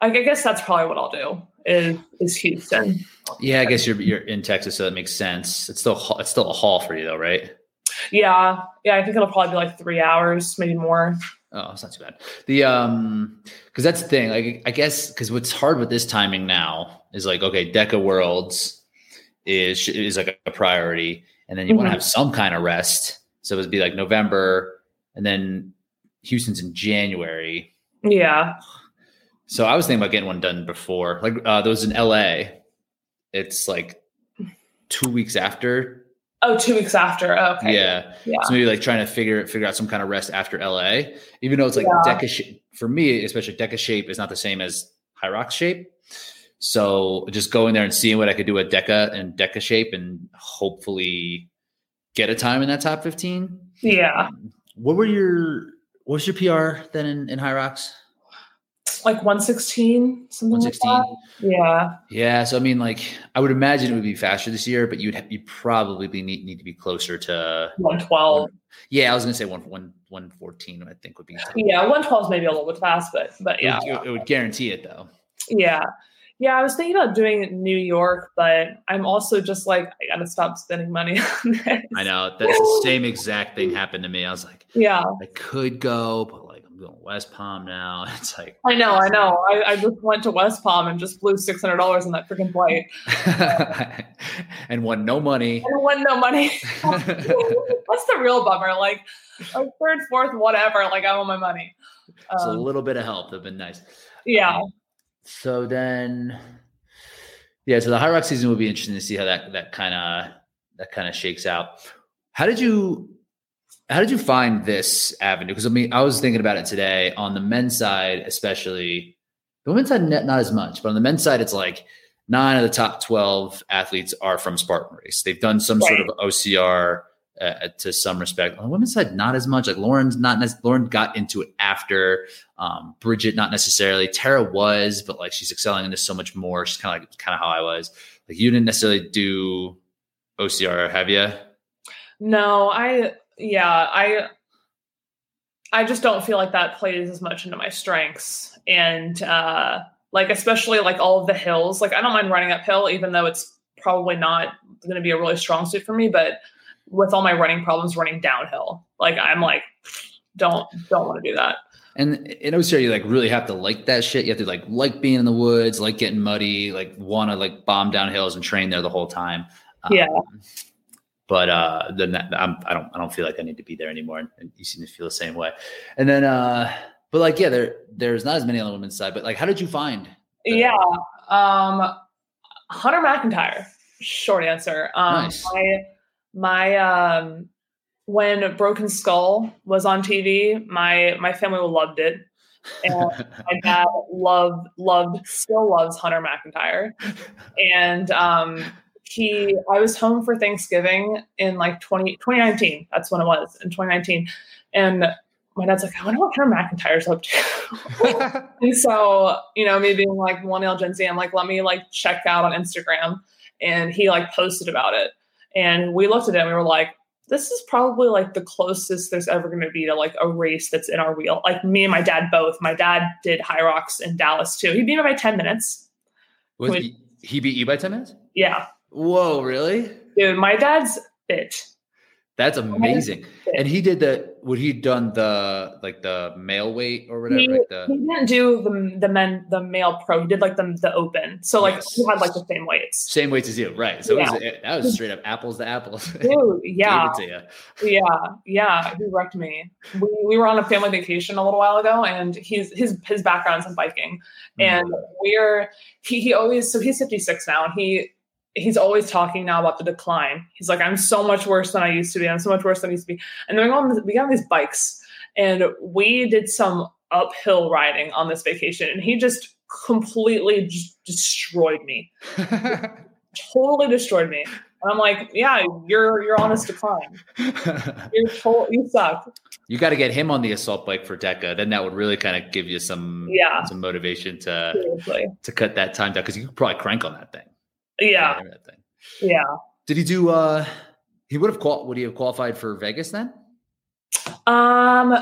I guess that's probably what I'll do is is Houston. Yeah, I guess you're you're in Texas, so that makes sense. It's still it's still a haul for you though, right? Yeah, yeah. I think it'll probably be like three hours, maybe more. Oh, it's not too bad. The um, because that's the thing. Like, I guess because what's hard with this timing now is like, okay, DEKA Worlds is is like a priority, and then you mm-hmm. want to have some kind of rest. So it'd be like November, and then Houston's in January. Yeah. So I was thinking about getting one done before. Like uh, there was in LA. It's like two weeks after Oh, two weeks after. Oh, okay. Yeah. yeah. So maybe like trying to figure figure out some kind of rest after LA, even though it's like yeah. DEKA shape for me, especially DEKA shape is not the same as Hyrox shape. So just going there and seeing what I could do at DEKA and DEKA shape and hopefully get a time in that top 15. Yeah. What were your what's your PR then in, in Hyrox? Like 116 something 116 like yeah. Yeah so i mean like i would imagine it would be faster this year but you'd you probably be need, need to be closer to 112 one, yeah i was gonna say 1, 1 114 i think would be yeah 112 is maybe a little bit fast but but yeah it would, it would guarantee it though. Yeah. Yeah, I was thinking about doing it in New York, but I'm also just like, I gotta stop spending money <laughs> on this. I know. That's the same exact thing happened to me. I was like, yeah, I could go, but going West Palm now. <laughs> It's like I know, I know. I, I just went to West Palm and just blew six hundred dollars on that freaking flight, <laughs> and won no money. And won no money. <laughs> What's the real bummer? Like, like third, fourth, whatever. Like I want my money. Um, a little bit of help would have been nice. Yeah. Um, so then, yeah. So the Hyrox season will be interesting to see how that that kind of that kind of shakes out. How did you how did you find this avenue? Because I mean, I was thinking about it today on the men's side, especially the women's side, not as much, but on the men's side, it's like nine of the top 12 athletes are from Spartan race. They've done some right. sort of OCR uh, to some respect. On the women's side, not as much. Like Lauren's not, ne- Lauren got into it after um, Bridget, not necessarily. Tara was, but like she's excelling in this so much more. She's kind of like, kind of how I was. Like you didn't necessarily do OCR, have you? No, I yeah, I I just don't feel like that plays as much into my strengths. And uh like especially like all of the hills. Like I don't mind running uphill, even though it's probably not going to be a really strong suit for me. But with all my running problems, running downhill, like I'm like, don't don't want to do that. And in OCR, you like really have to like that shit. You have to like like being in the woods, like getting muddy, like want to like bomb down hills and train there the whole time. Um, yeah. But uh, then I'm, I don't I don't feel like I need to be there anymore. And you seem to feel the same way. And then, uh, but like yeah, there there's not as many on the women's side. But like, how did you find? The- yeah, um, Hunter McIntyre. Short answer. Um, nice. My my um when Broken Skull was on TV, my my family loved it. And <laughs> my dad loved loved still loves Hunter McIntyre. And um he I was home for Thanksgiving in like 20, 2019. That's when it was in 2019. And my dad's like, I wonder what Hunter McIntyre's up to. <laughs> and so, you know, me being like one millennial Gen Z, I'm like, let me like check out on Instagram. And he like posted about it. And we looked at it and we were like, this is probably like the closest there's ever going to be to like a race that's in our wheel. Like me and my dad both. My dad did Hyrox in Dallas too. He beat me by 10 minutes. Was he, he beat you by 10 minutes? Yeah. Whoa, really? Dude, my dad's fit. That's amazing. And he did the would he done the like the male weight or whatever? He, like the, he didn't do the the men the male pro. He did like the the open. So like yes. he had like the same weights. Same weights as you, right? So yeah. was, that was straight up apples to apples. <laughs> Dude, yeah, yeah, yeah. He wrecked me. We, we were on a family vacation a little while ago, and he's his his background's in biking, and mm. we're he he always so he's fifty six now, and he he's always talking now about the decline. He's like, I'm so much worse than I used to be. I'm so much worse than I used to be. And then we got on, we got on these bikes and we did some uphill riding on this vacation. And he just completely j- destroyed me. <laughs> totally destroyed me. And I'm like, yeah, you're you're on this decline. <laughs> You're to- you suck. You got to get him on the assault bike for DEKA. Then that would really kind of give you some yeah some motivation to Seriously. to cut that time down because you could probably crank on that thing. Yeah. Yeah. Did he do uh he would have qual would he have qualified for Vegas then? Um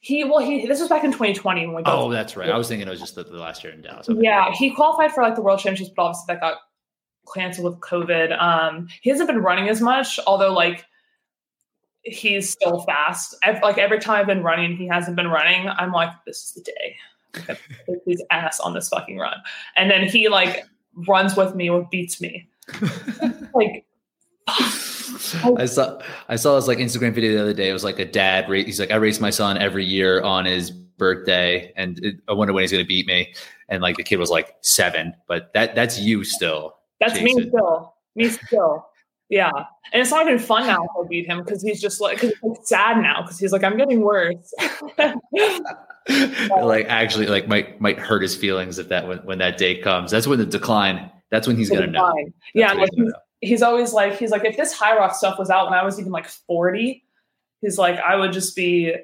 he well he this was back in 2020 when we Oh, that's right. I was thinking it was just the, the last year in Dallas. Okay. Yeah, he qualified for like the world championships, but obviously that got canceled with COVID. Um he hasn't been running as much, although like he's still fast. I've, like every time I've been running, he hasn't been running. I'm like, this is the day. Put his ass on this fucking run. And then he like runs with me or beats me. <laughs> like I saw I saw this like Instagram video the other day. It was like a dad. He's like, I race my son every year on his birthday, and it, I wonder when he's going to beat me. And like the kid was like seven, but that that's you still. That's Jason. me still. Me still. Yeah, and it's not even fun now if I beat him because he's just like cause he's sad now because he's like I'm getting worse. <laughs> like actually like might might hurt his feelings if that when, when that day comes. That's when the decline. That's when he's gonna know. yeah, like he's, he's, always like he's like if this Hyrox stuff was out when I was even like 40, he's like I would just be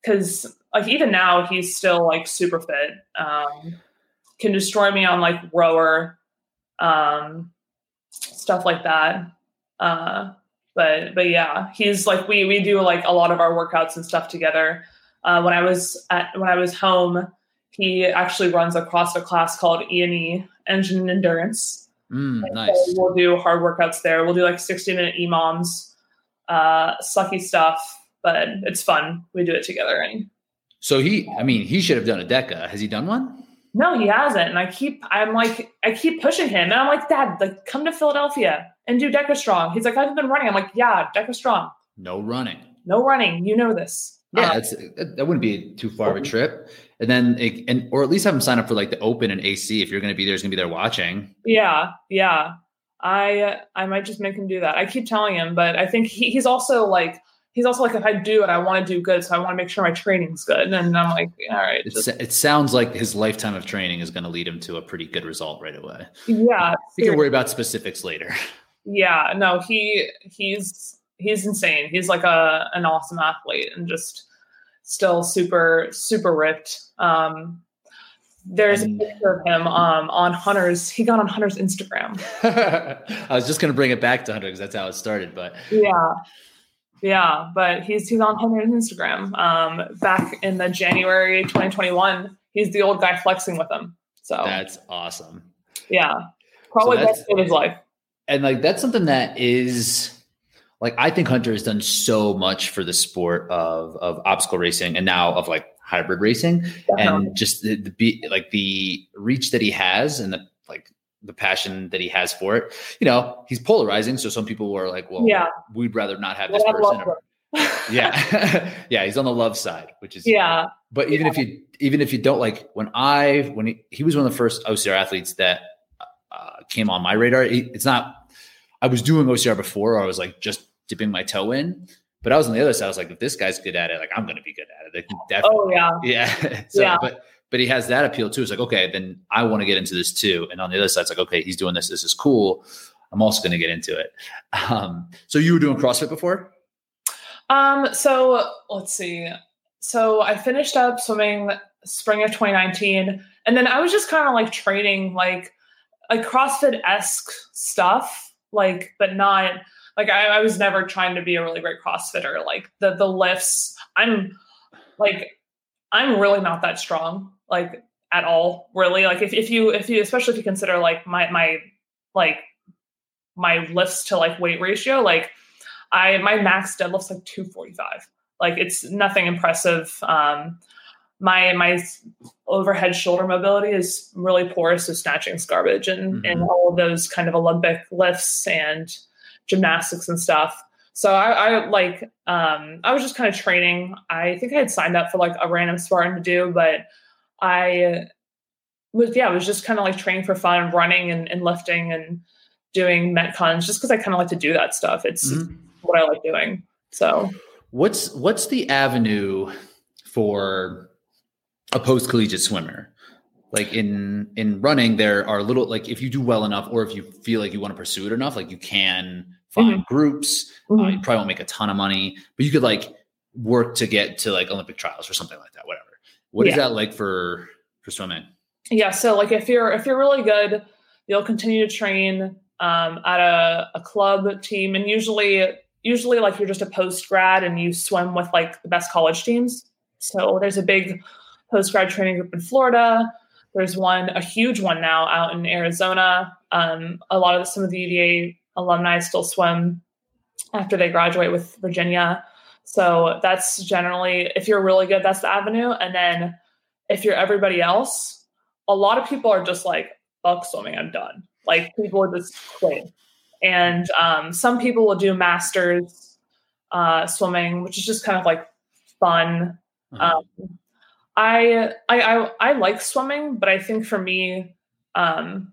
because like even now he's still like super fit. Um, can destroy me on like rower, um, stuff like that. Uh, but but yeah, he's like we we do like a lot of our workouts and stuff together. Uh, when I was at when I was home, he actually runs across a CrossFit class called E&E Engine Endurance. Mm, nice. So we'll do hard workouts there. We'll do like 60 minute EMOMs, uh, sucky stuff, but it's fun. We do it together. And so he, I mean, he should have done a DEKA. Has he done one? No, he hasn't. And I keep, I'm like, I keep pushing him. And I'm like, Dad, like, come to Philadelphia and do DEKA Strong. He's like, I've been running. I'm like, yeah, DEKA Strong. No running. No running. You know this. Yeah, um, that wouldn't be too far of a trip. And then, it, and or at least have him sign up for like the Open and AC if you're going to be there. Is going to be there watching. Yeah, yeah. I I might just make him do that. I keep telling him, but I think he, he's also like he's also like if I do it, I want to do good, so I want to make sure my training's good. And I'm like, all right. Just, it sounds like his lifetime of training is going to lead him to a pretty good result right away. Yeah, we can worry about specifics later. Yeah, no, he he's he's insane. He's like a an awesome athlete and just still super super ripped. Um, there's a picture of him um, on Hunter's. He got on Hunter's Instagram. <laughs> I was just going to bring it back to Hunter because that's how it started. But yeah, yeah. But he's he's on Hunter's Instagram. Um, back in the January 2021, he's the old guy flexing with him. So that's awesome. Yeah. Probably so best of his life. And like that's something that is like I think Hunter has done so much for the sport of of obstacle racing and now of like hybrid racing and just the, the like the reach that he has and the like the passion that he has for it. You know, he's polarizing. So some people were like, well, yeah. we'd rather not have this person. Or, yeah. <laughs> <laughs> yeah. He's on the love side, which is, yeah. But even yeah. if you, even if you don't like when I, when he, he was one of the first OCR athletes that uh, came on my radar, it's not, I was doing OCR before, I was like just dipping my toe in, but I was on the other side. I was like, if this guy's good at it, like I'm going to be good at it. definitely, oh yeah. <laughs> Yeah. so, yeah. but, but he has that appeal too. It's like, okay, then I want to get into this too. And on the other side, it's like, okay, he's doing this. This is cool. I'm also going to get into it. Um, so you were doing CrossFit before? Um, so let's see. So I finished up swimming spring of 2019, and then I was just kind of like training like like CrossFit esque stuff, like but not like I, I was never trying to be a really great CrossFitter. Like the the lifts, I'm like I'm really not that strong, like at all, really. Like if, if you if you especially if you consider like my my like my lifts to like weight ratio, like I my max deadlift's like 245. Like it's nothing impressive. Um my my overhead shoulder mobility is really poor, so snatching garbage and mm-hmm. and all of those kind of Olympic lifts and gymnastics and stuff. So I, I like um I was just kind of training. I think I had signed up for like a random Spartan to do, but I was yeah, I was just kind of like training for fun, running and, and lifting and doing metcons just because I kind of like to do that stuff. It's mm-hmm. what I like doing. So what's what's the avenue for a post collegiate swimmer? Like in in running, there are little like if you do well enough, or if you feel like you want to pursue it enough, like you can find mm-hmm. groups. Uh, mm-hmm. Uh, you probably won't make a ton of money, but you could like work to get to like Olympic trials or something like that. Whatever. What yeah. is that like for for swimming? Yeah, so like if you're if you're really good, you'll continue to train um, at a, a club team, and usually usually like you're just a post grad and you swim with like the best college teams. So there's a big post grad training group in Florida. There's one, a huge one now out in Arizona. Um, a lot of some of the UVA alumni still swim after they graduate with Virginia. So that's generally, if you're really good, that's the avenue. And then if you're everybody else, a lot of people are just like, fuck swimming, I'm done. Like people just quit. And um, some people will do masters uh, swimming, which is just kind of like fun. Mm-hmm. Um, I, I, I I like swimming, but I think for me, um,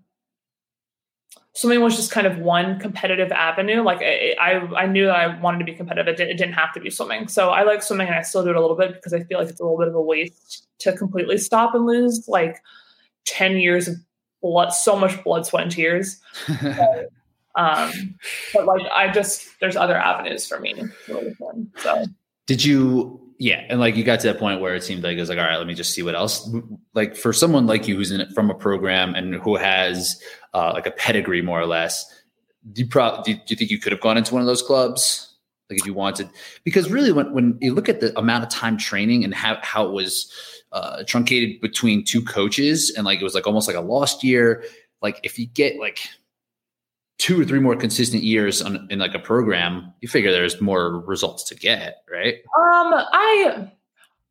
swimming was just kind of one competitive avenue. Like I, I, I knew that I wanted to be competitive. It, did, it didn't have to be swimming. So I like swimming, and I still do it a little bit because I feel like it's a little bit of a waste to completely stop and lose like ten years of blood, so much blood, sweat, and tears. <laughs> but, um, but like I just there's other avenues for me. So did you? Yeah, and like you got to that point where it seemed like it was like, all right, let me just see what else. Like for someone like you who's in from a program and who has uh, like a pedigree more or less, do you, pro- do you, do you think you could have gone into one of those clubs? Like if you wanted, because really when, when you look at the amount of time training and how, how it was uh, truncated between two coaches and like it was like almost like a lost year. Like if you get like two or three more consistent years on, in like a program, you figure there's more results to get, right? Um, I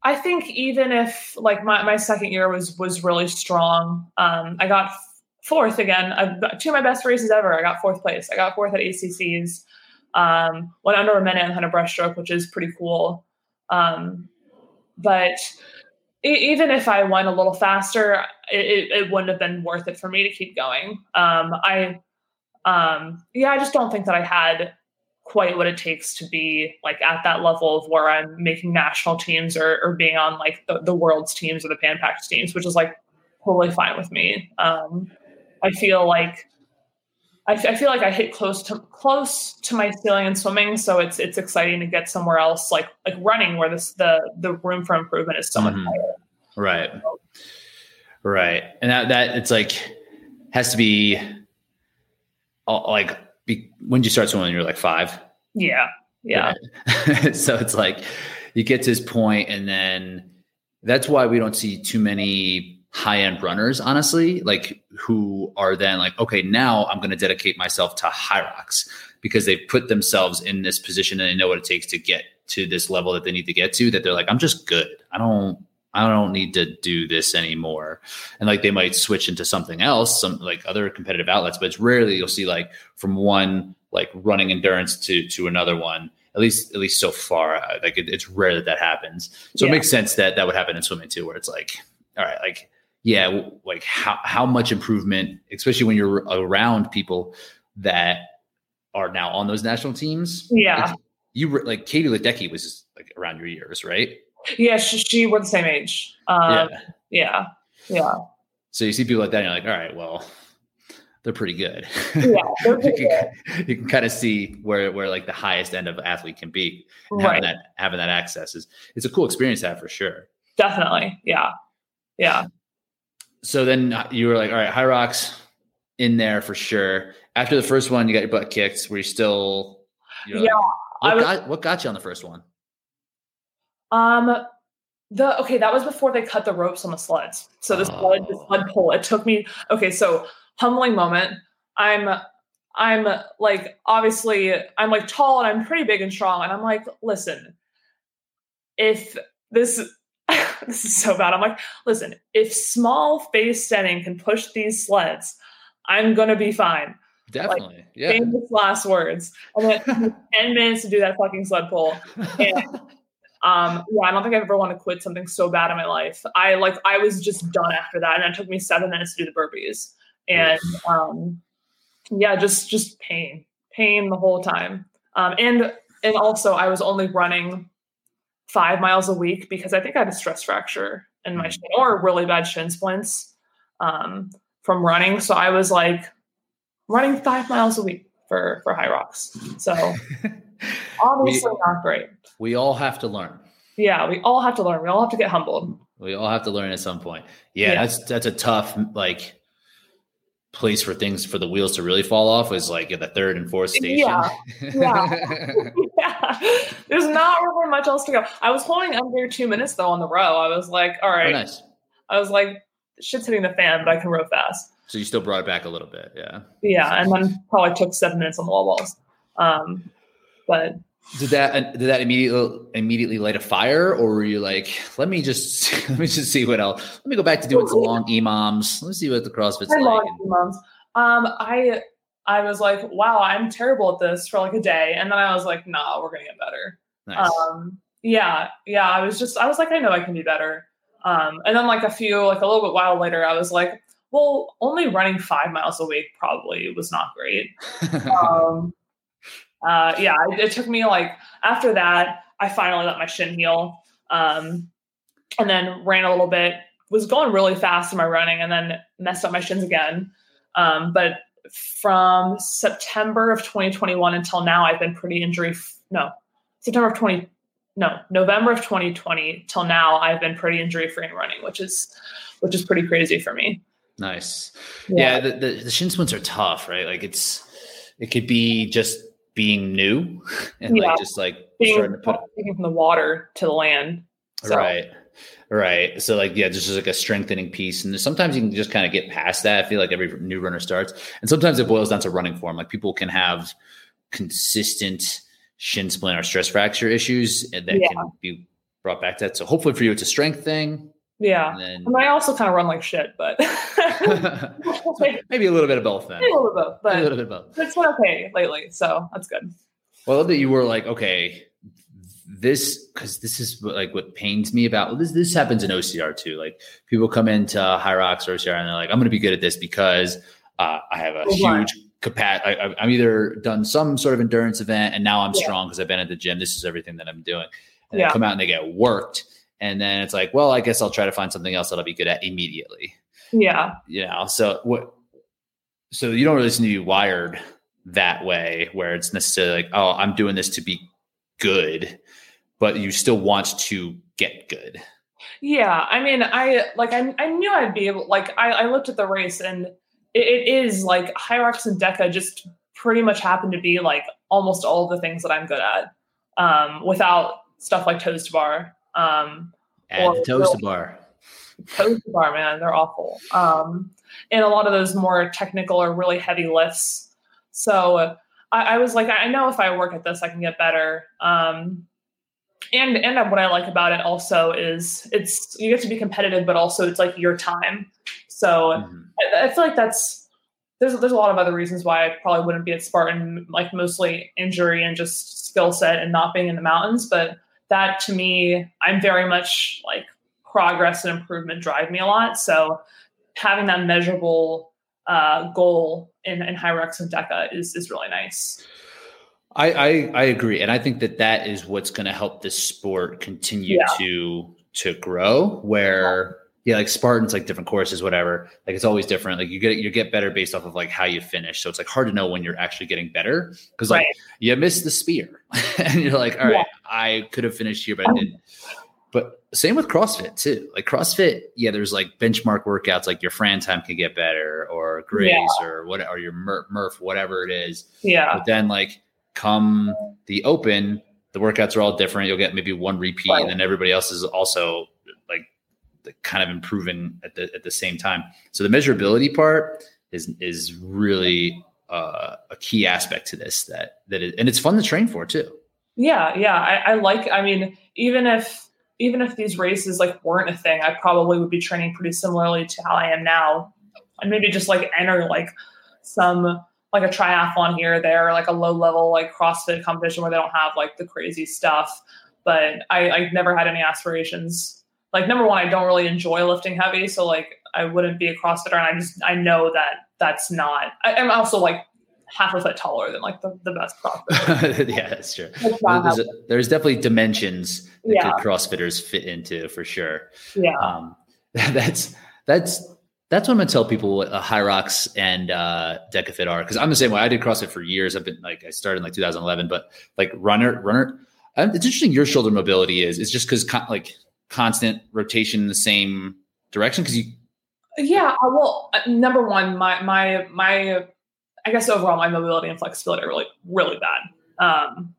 I think even if like my, my second year was was really strong, um, I got fourth again. I've two of my best races ever. I got fourth place. I got fourth at ACCs. Um, went under a minute and had a breaststroke, which is pretty cool. Um, but even if I went a little faster, it, it, wouldn't have been worth it for me to keep going. Um, I, um, yeah, I just don't think that I had quite what it takes to be like at that level of where I'm making national teams or, or being on like the, the world's teams or the Pan teams, which is like totally fine with me. Um, I feel like I, f- I feel like I hit close to close to my ceiling in swimming, so it's it's exciting to get somewhere else, like like running, where this the the room for improvement is so much mm-hmm. higher. Right, right, and that that it's like has to be like be, when you start swimming, you're like five. Yeah, yeah. <laughs> so it's like you get to this point, and then that's why we don't see too many high end runners, honestly, like who are then like, okay, now I'm going to dedicate myself to Hyrox because they've put themselves in this position and they know what it takes to get to this level that they need to get to. That they're like, I'm just good. I don't. I don't need to do this anymore. And like they might switch into something else, some like other competitive outlets, but it's rarely you'll see like from one like running endurance to to another one. At least at least so far, uh, like it, it's rare that that happens. So Yeah. it makes sense that that would happen in swimming too, where it's like, all right, like yeah, like how how much improvement, especially when you're around people that are now on those national teams. Yeah. Like, you were like Katie Ledecky was like around your years, right? Yeah, she, she we're the same age. Um, yeah. yeah. Yeah. So you see people like that, and you're like, all right, well, they're pretty good. Yeah. they're you, <laughs> pretty can, you can kind of see where where like the highest end of athlete can be. And having that having that access is it's a cool experience to have for sure. Definitely. Yeah. Yeah. So then uh, you were like, all right, Hyrox in there for sure. After the first one, you got your butt kicked. Were you still? You're like- Yeah, what was- got what got you on the first one? Um the okay, that was before they cut the ropes on the sleds. So sled, the Oh. sled pull, it took me okay, so humbling moment. I'm I'm like obviously I'm like tall and I'm pretty big and strong. And I'm like, listen, if this <laughs> this is so bad. I'm like, listen, if small face setting can push these sleds, I'm gonna be fine. Definitely, yeah. Famous last words. It took <laughs> 10 minutes to do that fucking sled pull. And <laughs> um, yeah, I don't think I've ever want to quit something so bad in my life. I like I was just done after that, and it took me seven minutes to do the burpees. And um, yeah, just just pain, pain the whole time. Um, and and also I was only running five miles a week because I think I had a stress fracture in my shin or really bad shin splints um, from running. So I was like running five miles a week for for Hyrox. So <laughs> obviously not great. we all have to learn. Yeah, we all have to learn. We all have to get humbled. We all have to learn at some point. Yeah, Yeah. that's that's a tough like place for things for the wheels to really fall off is like at the third and fourth station. Yeah. yeah, <laughs> <laughs> there's not really much else to go. I was holding under two minutes though on the row. I was like, all right. Oh, nice. I was like, shit's hitting the fan, but I can row fast. So you still brought it back a little bit, yeah. Yeah, and then probably took seven minutes on the wall balls. Um, but Did that uh, did that immediately immediately light a fire, or were you like, let me just <laughs> let me just see what else? Let me go back to doing some long EMOMs. Let me see what the CrossFit's I like. two months. Um, I I was like, wow, I'm terrible at this for like a day, and then I was like, nah, we're gonna get better. Nice. Um, yeah, yeah. I was just, I was like, I know I can be better. Um, and then like a few, like a little bit while later, I was like, well, only running five miles a week probably was not great. <laughs> Um, uh, yeah, it, it took me like after that, I finally let my shin heal, um, and then ran a little bit. Was going really fast in my running, and then messed up my shins again. Um, but from September of 2021 until now, I've been pretty injury. F- no, September of 20. No, November of 2020 till now, I've been pretty injury free in running, which is which is pretty crazy for me. nice. Yeah, the, the, the shin splints are tough, right? Like it's it could be just being new <laughs> and Yeah. like just like Being starting to put from the water to the land. So, Right. Right. So like yeah, just is like a strengthening piece. And sometimes you can just kind of get past that. I feel like every new runner starts. And sometimes it boils down to running form. Like people can have consistent shin splint or stress fracture issues and that Yeah. can be brought back to that. So hopefully for you it's a strength thing. Yeah. And then And I also kind of run like shit, but maybe <laughs> maybe a little bit of both then. <laughs> a little bit, A but little bit of both. it's been okay lately, so that's good. Well, I love that you were like, okay, this because this is what, like what pains me about this. This happens in OCR too. Like people come into Hyrox or OCR and they're like, I'm going to be good at this because uh, I have a huge capacity. I'm either done some sort of endurance event and now I'm Yeah. strong because I've been at the gym. This is everything that I'm doing. And Yeah. they come out and they get worked, and then it's like, well, I guess I'll try to find something else that I'll be good at immediately. Yeah. You know, so what? So you don't really seem to be wired that way, where it's necessarily like, oh, I'm doing this to be good, but you still want to get good. Yeah. I mean, I like I, I knew I'd be able like I, I looked at the race and it, it is like Hyrox and DEKA just pretty much happen to be like almost all the things that I'm good at. Um, without stuff like toes to bar. Um, Or the toes to bar. Toes to bar, man. They're awful. Um, and a lot of those more technical or really heavy lifts. So I, I, was like, I know if I work at this, I can get better. Um, and and what I like about it also is it's you get to be competitive, but also it's like your time. So mm-hmm. I, I feel like that's there's there's a lot of other reasons why I probably wouldn't be at Spartan, like mostly injury and just skill set and not being in the mountains. But that to me, I'm very much like progress and improvement drive me a lot. So having that measurable uh, goal in, in Hyrox and DEKA is is really nice. I, I, I agree, and I think that that is what's going to help this sport continue yeah. to to grow. Where yeah, like Spartans, like different courses, whatever. Like it's always different. Like you get you get better based off of like how you finish. So it's like hard to know when you're actually getting better because like right. you miss the spear, <laughs> and you're like, all right, yeah. I could have finished here, but I didn't. But same with CrossFit too. Like CrossFit, yeah, there's like benchmark workouts, like your Fran time can get better, or Grace, yeah. or what, or your Murph, Murph, whatever it is. Yeah. But then like come the Open, the workouts are all different. You'll get maybe one repeat, right. and then everybody else is also like kind of improving at the at the same time. So the measurability part is is really uh, a key aspect to this. That that is, and it's fun to train for too. Yeah, yeah. I, I like. I mean, even if even if these races like weren't a thing, I probably would be training pretty similarly to how I am now, and maybe just like enter like some like a triathlon here or there, or like a low level like CrossFit competition where they don't have like the crazy stuff. But I, I never had any aspirations. Like number one, I don't really enjoy lifting heavy, so like I wouldn't be a CrossFitter, and I just I know that that's not. I, I'm also like half a foot taller than like the, the best CrossFitter. <laughs> yeah, that's true. There's, a, there's, definitely dimensions that yeah. CrossFitters fit into for sure. Yeah. Um, <laughs> that's that's that's what I'm gonna tell people what uh, Hyrox and uh, DEKAFIT are because I'm the same way. I did CrossFit for years. I've been like I started in like 2011, but like runner runner. Um, it's interesting your shoulder mobility is. It's just because con- like constant rotation in the same direction because you. Yeah, well, uh, number one, my my my I guess overall my mobility and flexibility are really, really bad. Um,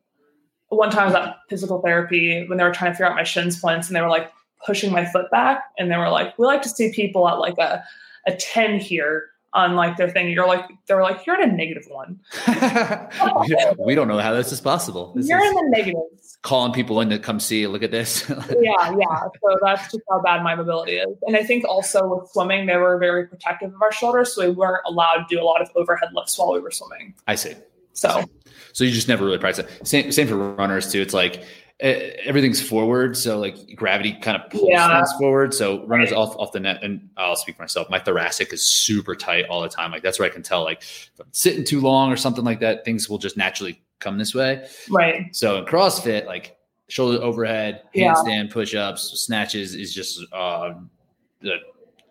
one time I was at physical therapy when they were trying to figure out my shin splints and they were like pushing my foot back and they were like, we like to see people at like a, a 10 here on like their thing. You're like, they're like, you're in a negative one. <laughs> we don't know how this is possible. This you're is in the negatives. Calling people in to come see, look at this. <laughs> yeah, yeah. So that's just how bad my mobility is. And I think also with swimming, they were very protective of our shoulders. So we weren't allowed to do a lot of overhead lifts while we were swimming. I see. So, so you just never really practice it. Same, same for runners too. It's like everything's forward, so like gravity kind of pulls yeah. things forward. So runners right. off off the net, and I'll speak for myself. My thoracic is super tight all the time. Like that's where I can tell. Like if I'm sitting too long or something like that, things will just naturally come this way. Right. So in CrossFit, like shoulder overhead, handstand, yeah. push ups, snatches is just uh, the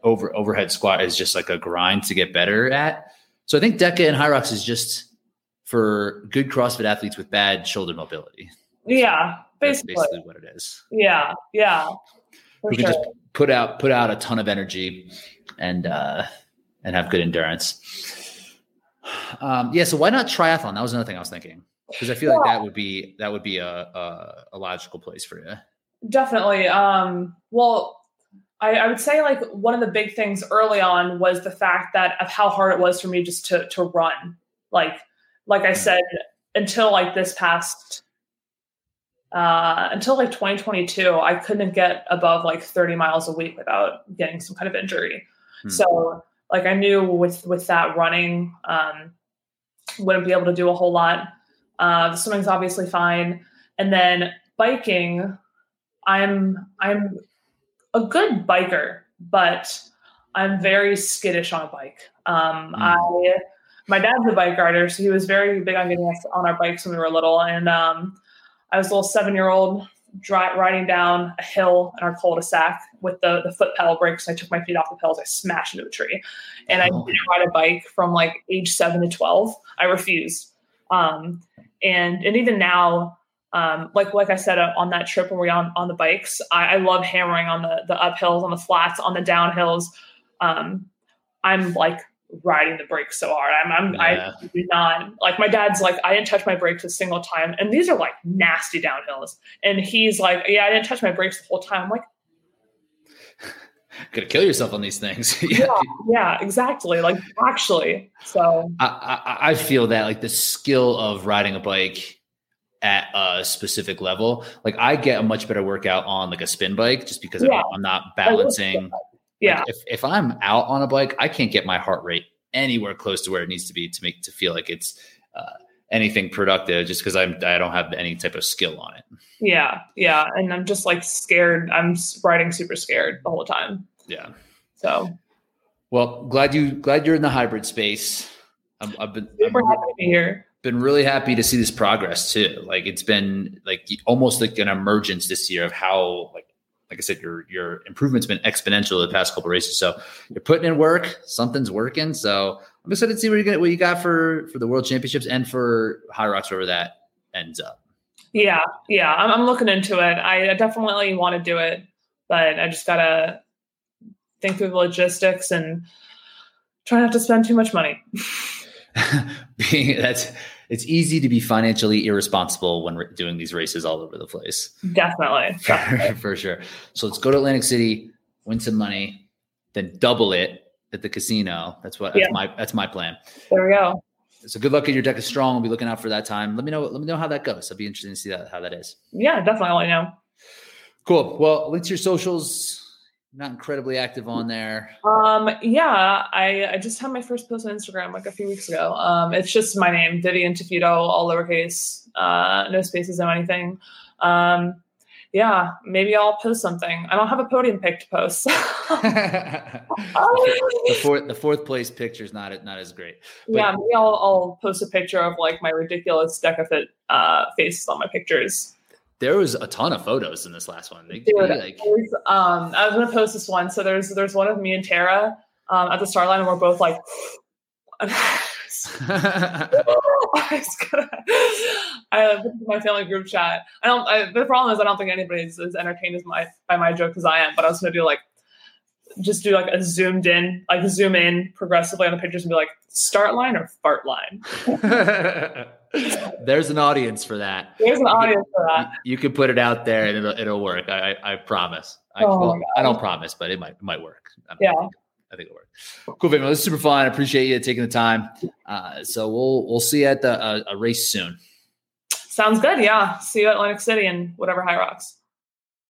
over overhead squat is just like a grind to get better at. So I think DEKA and Hyrox is just for good CrossFit athletes with bad shoulder mobility. Yeah, basically. basically what it is. Yeah, yeah. We sure. can just put out put out a ton of energy and uh and have good endurance. Um, yeah, so why not triathlon? That was another thing I was thinking because I feel yeah. like that would be that would be a, a, a logical place for you. Definitely. Um, well, I, I, would say like one of the big things early on was the fact that of how hard it was for me just to to run. Like like I mm. said, until like this past uh, until like 2022, I couldn't get above like 30 miles a week without getting some kind of injury. Hmm. So like I knew with with that running, um, wouldn't be able to do a whole lot. Uh, the swimming's obviously fine, and then biking, I'm I'm a good biker, but I'm very skittish on a bike. Um, hmm. I my dad's a bike rider, so he was very big on getting us on our bikes when we were little, and um, I was a little seven year old riding down a hill in our cul-de-sac with the, the foot pedal brakes. I took my feet off the pedals. I smashed into a tree. And I oh. didn't ride a bike from like age seven to 12. I refused. Um, and, and even now, um, like, like I said, uh, on that trip when we on, on the bikes, I, I love hammering on the, the uphills, on the flats, on the downhills. Um, I'm like riding the brakes so hard. I'm, I'm yeah. I do not like my dad's like I didn't touch my brakes a single time, and these are like nasty downhills. And he's like, yeah, I didn't touch my brakes the whole time. I'm like, Gonna kill yourself on these things. yeah. <laughs> yeah, yeah, exactly. Like actually, so I, I I feel that like the skill of riding a bike at a specific level, like I get a much better workout on like a spin bike just because Yeah. I'm, I'm not balancing. Yeah, Like, if if I'm out on a bike, I can't get my heart rate anywhere close to where it needs to be to make to feel like it's uh, anything productive, just because I'm I don't have any type of skill on it. yeah, yeah. And I'm just like scared. I'm riding super scared the whole time. Yeah. So Well, glad you glad you're in the hybrid space. I'm, I've been super I'm- happy to be here. been really happy to see this progress too. Like it's been like almost like an emergence this year of how like like I said, your your improvement's been exponential the past couple races. So you're putting in work, something's working. So I'm excited to see what you get what you got for for the world championships and for Hyrox wherever that ends up. Yeah, yeah. I'm, I'm looking into it. I definitely want to do it, but I just gotta think through the logistics and try not to spend too much money. <laughs> Being that's it's easy to be financially irresponsible when we're doing these races all over the place. Definitely. for, <laughs> for sure. So let's go to Atlantic City, win some money, then double it at the casino. That's what that's Yeah. my that's my plan. There we go. So good luck at your DEKA Strong. We'll be looking out for that time. Let me know. Let me know how that goes. I'll be interested to see that how that is. Yeah, definitely. You know. Cool. Well, link to your socials. Not incredibly active on there. Um, yeah, I, I just had my first post on Instagram like a few weeks ago. Um, it's just my name, Vivian Tafuto, all lowercase, uh, no spaces, no anything. Um, yeah, maybe I'll post something. I don't have a podium pic to post. <laughs> <laughs> the fourth the fourth place picture is not not as great. yeah, maybe I'll, I'll post a picture of like my ridiculous DEKAFIT uh, faces on my pictures. There was a ton of photos in this last one. They, Dude, they, like, um, I was gonna post this one. So there's there's one of me and Tara um, at the start line, and we're both like. <laughs> <laughs> I was gonna, I put my family group chat. I don't. I, the problem is, I don't think anybody's as entertained as my by my joke as I am. But I was gonna do like, just do like a zoomed in, like zoom in progressively on the pictures and be like, start line or fart line. <laughs> <laughs> There's an audience for that. There's an audience for You, that. you can put it out there and it'll it'll work. I I, I promise. I, Oh well. I don't promise, but it might it might work. I Yeah. think- I think it'll work. Cool, Vivian. This is super fun. I appreciate you taking the time. Uh, so we'll we'll see you at the uh, a race soon. Sounds good. Yeah. See you at Atlantic City and whatever Hyrox.